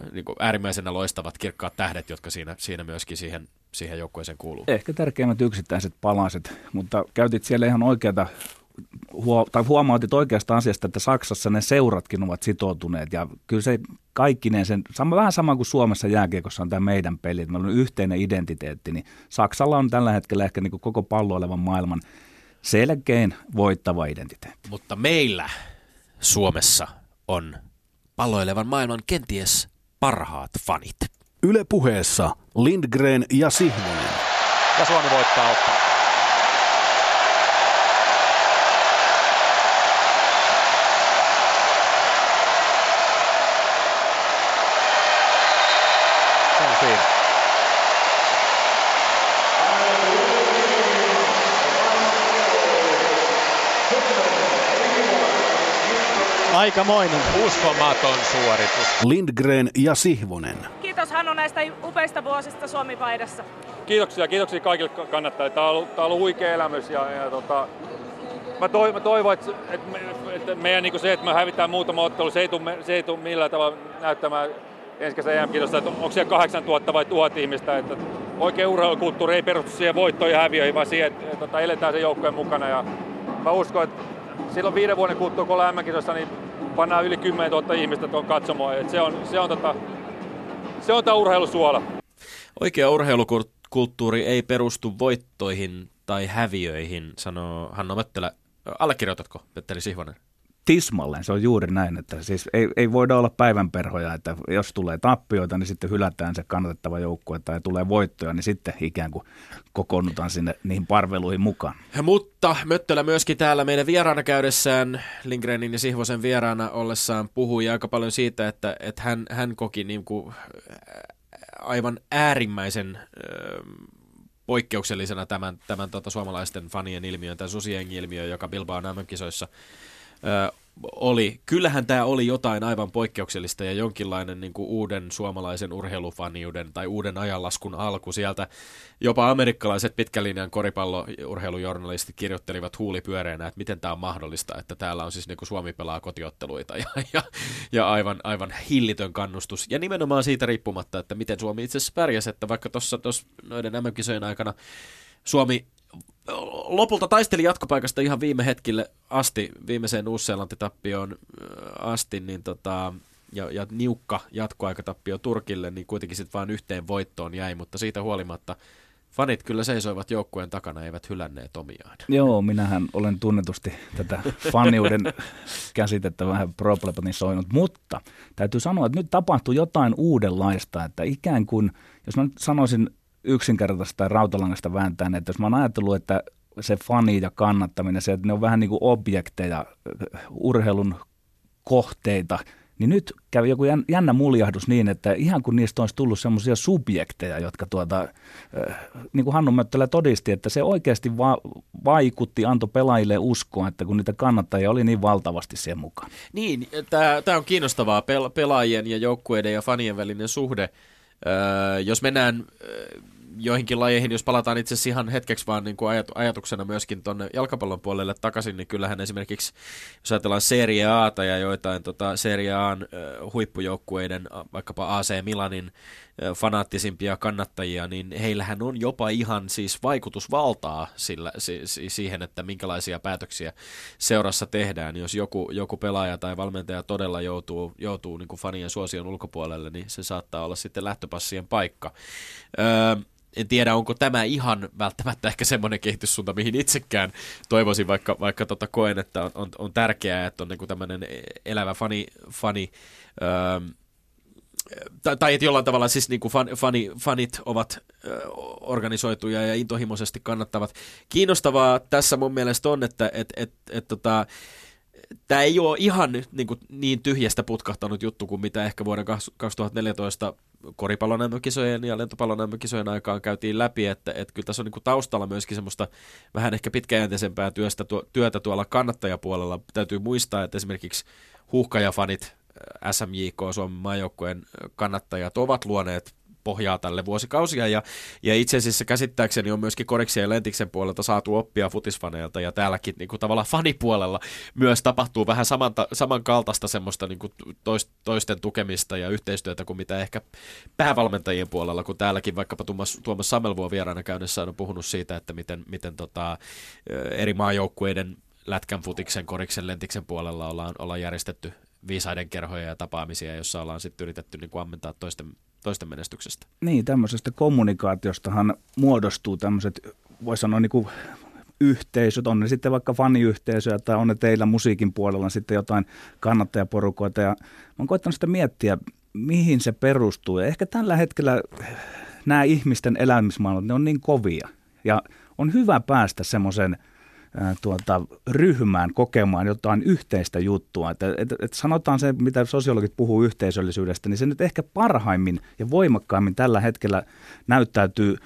äh, niin kuin äärimmäisenä loistavat kirkkaat tähdet, jotka siinä, siinä myöskin siihen, siihen joukkueeseen kuuluu. Ehkä tärkeimmät yksittäiset palaset, mutta käytit siellä ihan oikeata huo, tai huomautit oikeasta asiasta, että Saksassa ne seuratkin ovat sitoutuneet ja kyllä se kaikkineen sen, sama, vähän sama kuin Suomessa jääkiekossa on tämä meidän peli, että meillä on yhteinen identiteetti, niin Saksalla on tällä hetkellä ehkä niin koko palloilevan maailman selkein voittava identiteetti. Mutta meillä Suomessa on palloilevan maailman kenties parhaat fanit. Yle puheessa Lindgren ja Sihvonen. Ja Suomi voittaa ottaa. Aikamoinen. Uskomaton suoritus. Lindgren ja Sihvonen. Kiitos Hannu näistä upeista vuosista Suomi-paidassa. Kiitoksia, kiitoksia kaikille kannattajille. Tämä on ollut, tämä on ollut huikea elämys ja, ja tota, mä, toivon, mä toivon, että, että, me, että meidän niin se, että me hävitään muutama ottelu, se ei tule, se ei tule millään tavalla näyttämään ensi kesän em että onko siellä 8000 vai 1000 ihmistä. Että oikea urheilukulttuuri ei perustu siihen voittoihin ja häviöihin, vaan siihen, että, että, että eletään sen joukkojen mukana. Ja mä uskon, että silloin viiden vuoden kuluttua, kun ollaan niin pannaan yli 10 000 ihmistä tuon katsomaan. Et se on, se on, tota, se on tämä urheilusuola. Oikea urheilukulttuuri ei perustu voittoihin tai häviöihin, sanoo Hanna Möttölä. Allekirjoitatko, Petteri Sihvonen? Tismalleen. Se on juuri näin, että siis ei, ei voida olla päivänperhoja, että jos tulee tappioita, niin sitten hylätään se kannatettava joukkue tai tulee voittoja, niin sitten ikään kuin kokoonnutaan sinne niihin parveluihin mukaan. Mutta Möttölä myöskin täällä meidän vieraana käydessään, Lindgrenin ja Sihvosen vieraana ollessaan, puhui aika paljon siitä, että, että hän, hän koki niin kuin aivan äärimmäisen poikkeuksellisena tämän, tämän tota, suomalaisten fanien ilmiön, tämän susiengi-ilmiön, joka Bilbao MM-kisoissa oli, kyllähän tämä oli jotain aivan poikkeuksellista ja jonkinlainen niin kuin uuden suomalaisen urheilufaniuden tai uuden ajanlaskun alku. Sieltä jopa amerikkalaiset pitkälinjan koripallourheilujournalistit kirjoittelivat huulipyöreänä, että miten tämä on mahdollista, että täällä on siis niin kuin Suomi pelaa kotiotteluita ja, ja, ja aivan, aivan hillitön kannustus. Ja nimenomaan siitä riippumatta, että miten Suomi itse asiassa pärjäsi, että vaikka tuossa noiden MM-kisojen aikana Suomi lopulta taisteli jatkopaikasta ihan viime hetkille asti, viimeiseen Uus-Seelanti-tappioon äh, asti, niin tota, ja, ja niukka jatkoaikatappio Turkille, niin kuitenkin sitten vain yhteen voittoon jäi, mutta siitä huolimatta fanit kyllä seisoivat joukkueen takana, eivät hylänneet omiaan. Joo, minähän olen tunnetusti tätä faniuden [laughs] käsitettä vähän problematisoinut, mutta täytyy sanoa, että nyt tapahtuu jotain uudenlaista, että ikään kuin, jos mä nyt sanoisin yksinkertaista tai rautalangasta vääntää, että jos mä oon ajatellut, että se fani ja kannattaminen, se, että ne on vähän niin kuin objekteja, urheilun kohteita, niin nyt kävi joku jännä muljahdus niin, että ihan kun niistä olisi tullut semmoisia subjekteja, jotka tuota, niin kuin Hannu Möttölä todisti, että se oikeasti va- vaikutti, antoi pelaajille uskoa, että kun niitä kannattajia oli niin valtavasti siihen mukaan. Niin, tämä on kiinnostavaa, pelaajien ja joukkueiden ja fanien välinen suhde. Öö, jos mennään öö, joihinkin lajeihin, jos palataan itse asiassa ihan hetkeksi vaan niin kuin ajat, ajatuksena myöskin tuonne jalkapallon puolelle takaisin, niin kyllähän esimerkiksi, jos ajatellaan Serie Ata ja joitain tota, Serie äh, huippujoukkueiden, vaikkapa AC Milanin fanaattisimpia kannattajia, niin heillähän on jopa ihan siis vaikutusvaltaa sillä, si, si, siihen, että minkälaisia päätöksiä seurassa tehdään. Jos joku, joku pelaaja tai valmentaja todella joutuu, joutuu niin kuin fanien suosion ulkopuolelle, niin se saattaa olla sitten lähtöpassien paikka. Öö, en tiedä, onko tämä ihan välttämättä ehkä semmoinen kehityssuunta, mihin itsekään toivoisin, vaikka, vaikka tota koen, että on, on, on tärkeää, että on niin tämmöinen elävä fani, fani öö, tai, tai että jollain tavalla siis niin kuin fan, fani, fanit ovat organisoituja ja intohimoisesti kannattavat. Kiinnostavaa tässä mun mielestä on, että et, et, et, tota, tämä ei ole ihan niin, kuin, niin tyhjästä putkahtanut juttu kuin mitä ehkä vuoden 2014 koripallon ja lentopallon aikaan käytiin läpi, että, että kyllä tässä on niin kuin taustalla myöskin semmoista vähän ehkä pitkäjänteisempää työstä, työtä tuolla kannattajapuolella. Täytyy muistaa, että esimerkiksi huuhkajafanit, SMJK, Suomen maajoukkueen kannattajat ovat luoneet pohjaa tälle vuosikausia, ja, ja itse asiassa käsittääkseni on myöskin Koriksen ja Lentiksen puolelta saatu oppia futisfaneilta, ja täälläkin niin kuin tavallaan fanipuolella myös tapahtuu vähän samanta, samankaltaista semmoista niin kuin toist, toisten tukemista ja yhteistyötä kuin mitä ehkä päävalmentajien puolella, kun täälläkin vaikkapa Tuomas, Tuomas Samelvuo vieraana käynnissä on puhunut siitä, että miten, miten tota, eri maajoukkueiden lätkän, futiksen, koriksen, lentiksen puolella ollaan, ollaan järjestetty viisaiden kerhoja ja tapaamisia, jossa ollaan sitten yritetty niin kuin ammentaa toisten, toisten menestyksestä. Niin, tämmöisestä kommunikaatiostahan muodostuu tämmöiset, voisi sanoa niin kuin yhteisöt, on ne sitten vaikka faniyhteisöjä tai on ne teillä musiikin puolella sitten jotain kannattajaporukoita ja mä oon koittanut sitä miettiä, mihin se perustuu. Ja ehkä tällä hetkellä nämä ihmisten elämismaailmat, ne on niin kovia ja on hyvä päästä semmoisen – tuota, ryhmään kokemaan jotain yhteistä juttua. Et, et, et sanotaan se, mitä sosiologit puhuu yhteisöllisyydestä, niin se nyt ehkä parhaimmin ja voimakkaimmin tällä hetkellä näyttäytyy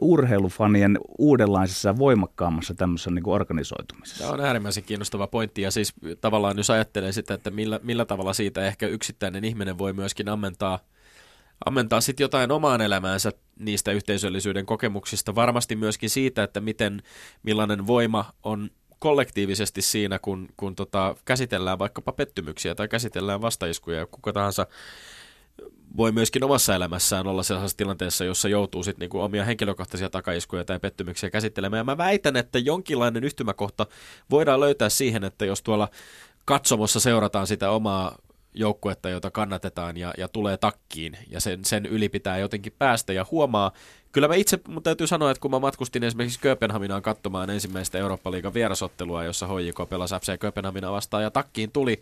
urheilufanien uudenlaisessa voimakkaammassa tämmöisessä niin organisoitumisessa. Tämä on äärimmäisen kiinnostava pointti ja siis tavallaan jos ajattelee sitä, että millä, millä tavalla siitä ehkä yksittäinen ihminen voi myöskin ammentaa – ammentaa sitten jotain omaan elämäänsä niistä yhteisöllisyyden kokemuksista. Varmasti myöskin siitä, että miten, millainen voima on kollektiivisesti siinä, kun, kun tota, käsitellään vaikkapa pettymyksiä tai käsitellään vastaiskuja. Ja kuka tahansa voi myöskin omassa elämässään olla sellaisessa tilanteessa, jossa joutuu sitten niinku omia henkilökohtaisia takaiskuja tai pettymyksiä käsittelemään. Ja mä väitän, että jonkinlainen yhtymäkohta voidaan löytää siihen, että jos tuolla katsomossa seurataan sitä omaa joukkuetta, jota kannatetaan ja, ja tulee takkiin. Ja sen, sen yli pitää jotenkin päästä ja huomaa, kyllä mä itse, mun täytyy sanoa, että kun mä matkustin esimerkiksi Kööpenhaminaan katsomaan ensimmäistä Eurooppa-liigan vierasottelua, jossa HJK pelasi FC Kööpenhamina vastaan ja takkiin tuli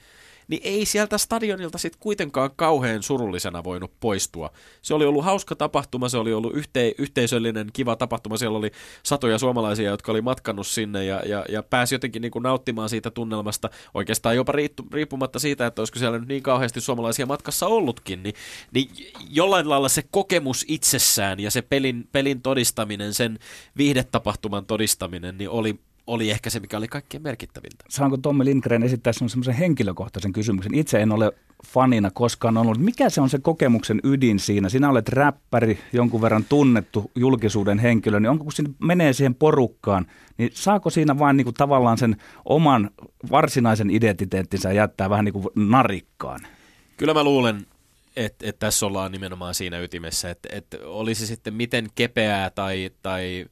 niin ei sieltä stadionilta sitten kuitenkaan kauhean surullisena voinut poistua. Se oli ollut hauska tapahtuma, se oli ollut yhte, yhteisöllinen, kiva tapahtuma. Siellä oli satoja suomalaisia, jotka oli matkannut sinne ja, ja, ja pääsi jotenkin niin kuin nauttimaan siitä tunnelmasta. Oikeastaan jopa riippumatta siitä, että olisiko siellä nyt niin kauheasti suomalaisia matkassa ollutkin, niin, niin jollain lailla se kokemus itsessään ja se pelin, pelin todistaminen, sen viihdetapahtuman todistaminen, niin oli oli ehkä se, mikä oli kaikkein merkittävintä. Saanko Tommi Lindgren esittää semmoisen henkilökohtaisen kysymyksen? Itse en ole fanina koskaan ollut. Mikä se on se kokemuksen ydin siinä? Sinä olet räppäri, jonkun verran tunnettu julkisuuden henkilö, niin onko kun sinne menee siihen porukkaan, niin saako siinä vain niin kuin tavallaan sen oman varsinaisen identiteettinsä jättää vähän niin kuin narikkaan? Kyllä mä luulen, että et tässä ollaan nimenomaan siinä ytimessä, että et olisi sitten miten kepeää tai, tai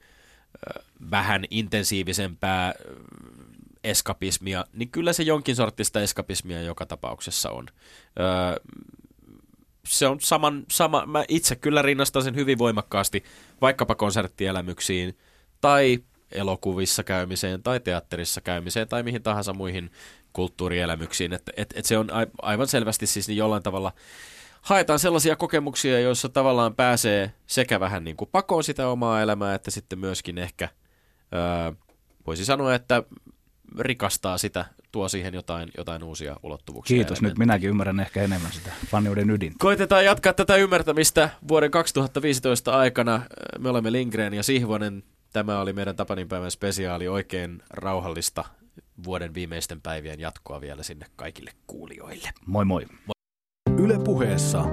vähän intensiivisempää eskapismia, niin kyllä se jonkin sortista eskapismia joka tapauksessa on. Öö, se on saman, sama, mä itse kyllä rinnastan sen hyvin voimakkaasti vaikkapa konserttielämyksiin tai elokuvissa käymiseen tai teatterissa käymiseen tai mihin tahansa muihin kulttuurielämyksiin. Et, et, et se on aivan selvästi siis niin jollain tavalla haetaan sellaisia kokemuksia, joissa tavallaan pääsee sekä vähän niin kuin pakoon sitä omaa elämää, että sitten myöskin ehkä öö, voisi sanoa, että rikastaa sitä, tuo siihen jotain, jotain uusia ulottuvuuksia. Kiitos, nyt minäkin ymmärrän ehkä enemmän sitä faniuden ydin. Koitetaan jatkaa tätä ymmärtämistä vuoden 2015 aikana. Me olemme Lindgren ja Sihvonen. Tämä oli meidän Tapaninpäivän spesiaali, oikein rauhallista vuoden viimeisten päivien jatkoa vielä sinne kaikille kuulijoille. Moi moi. moi. Yle puheessa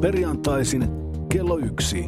perjantaisin kello yksi.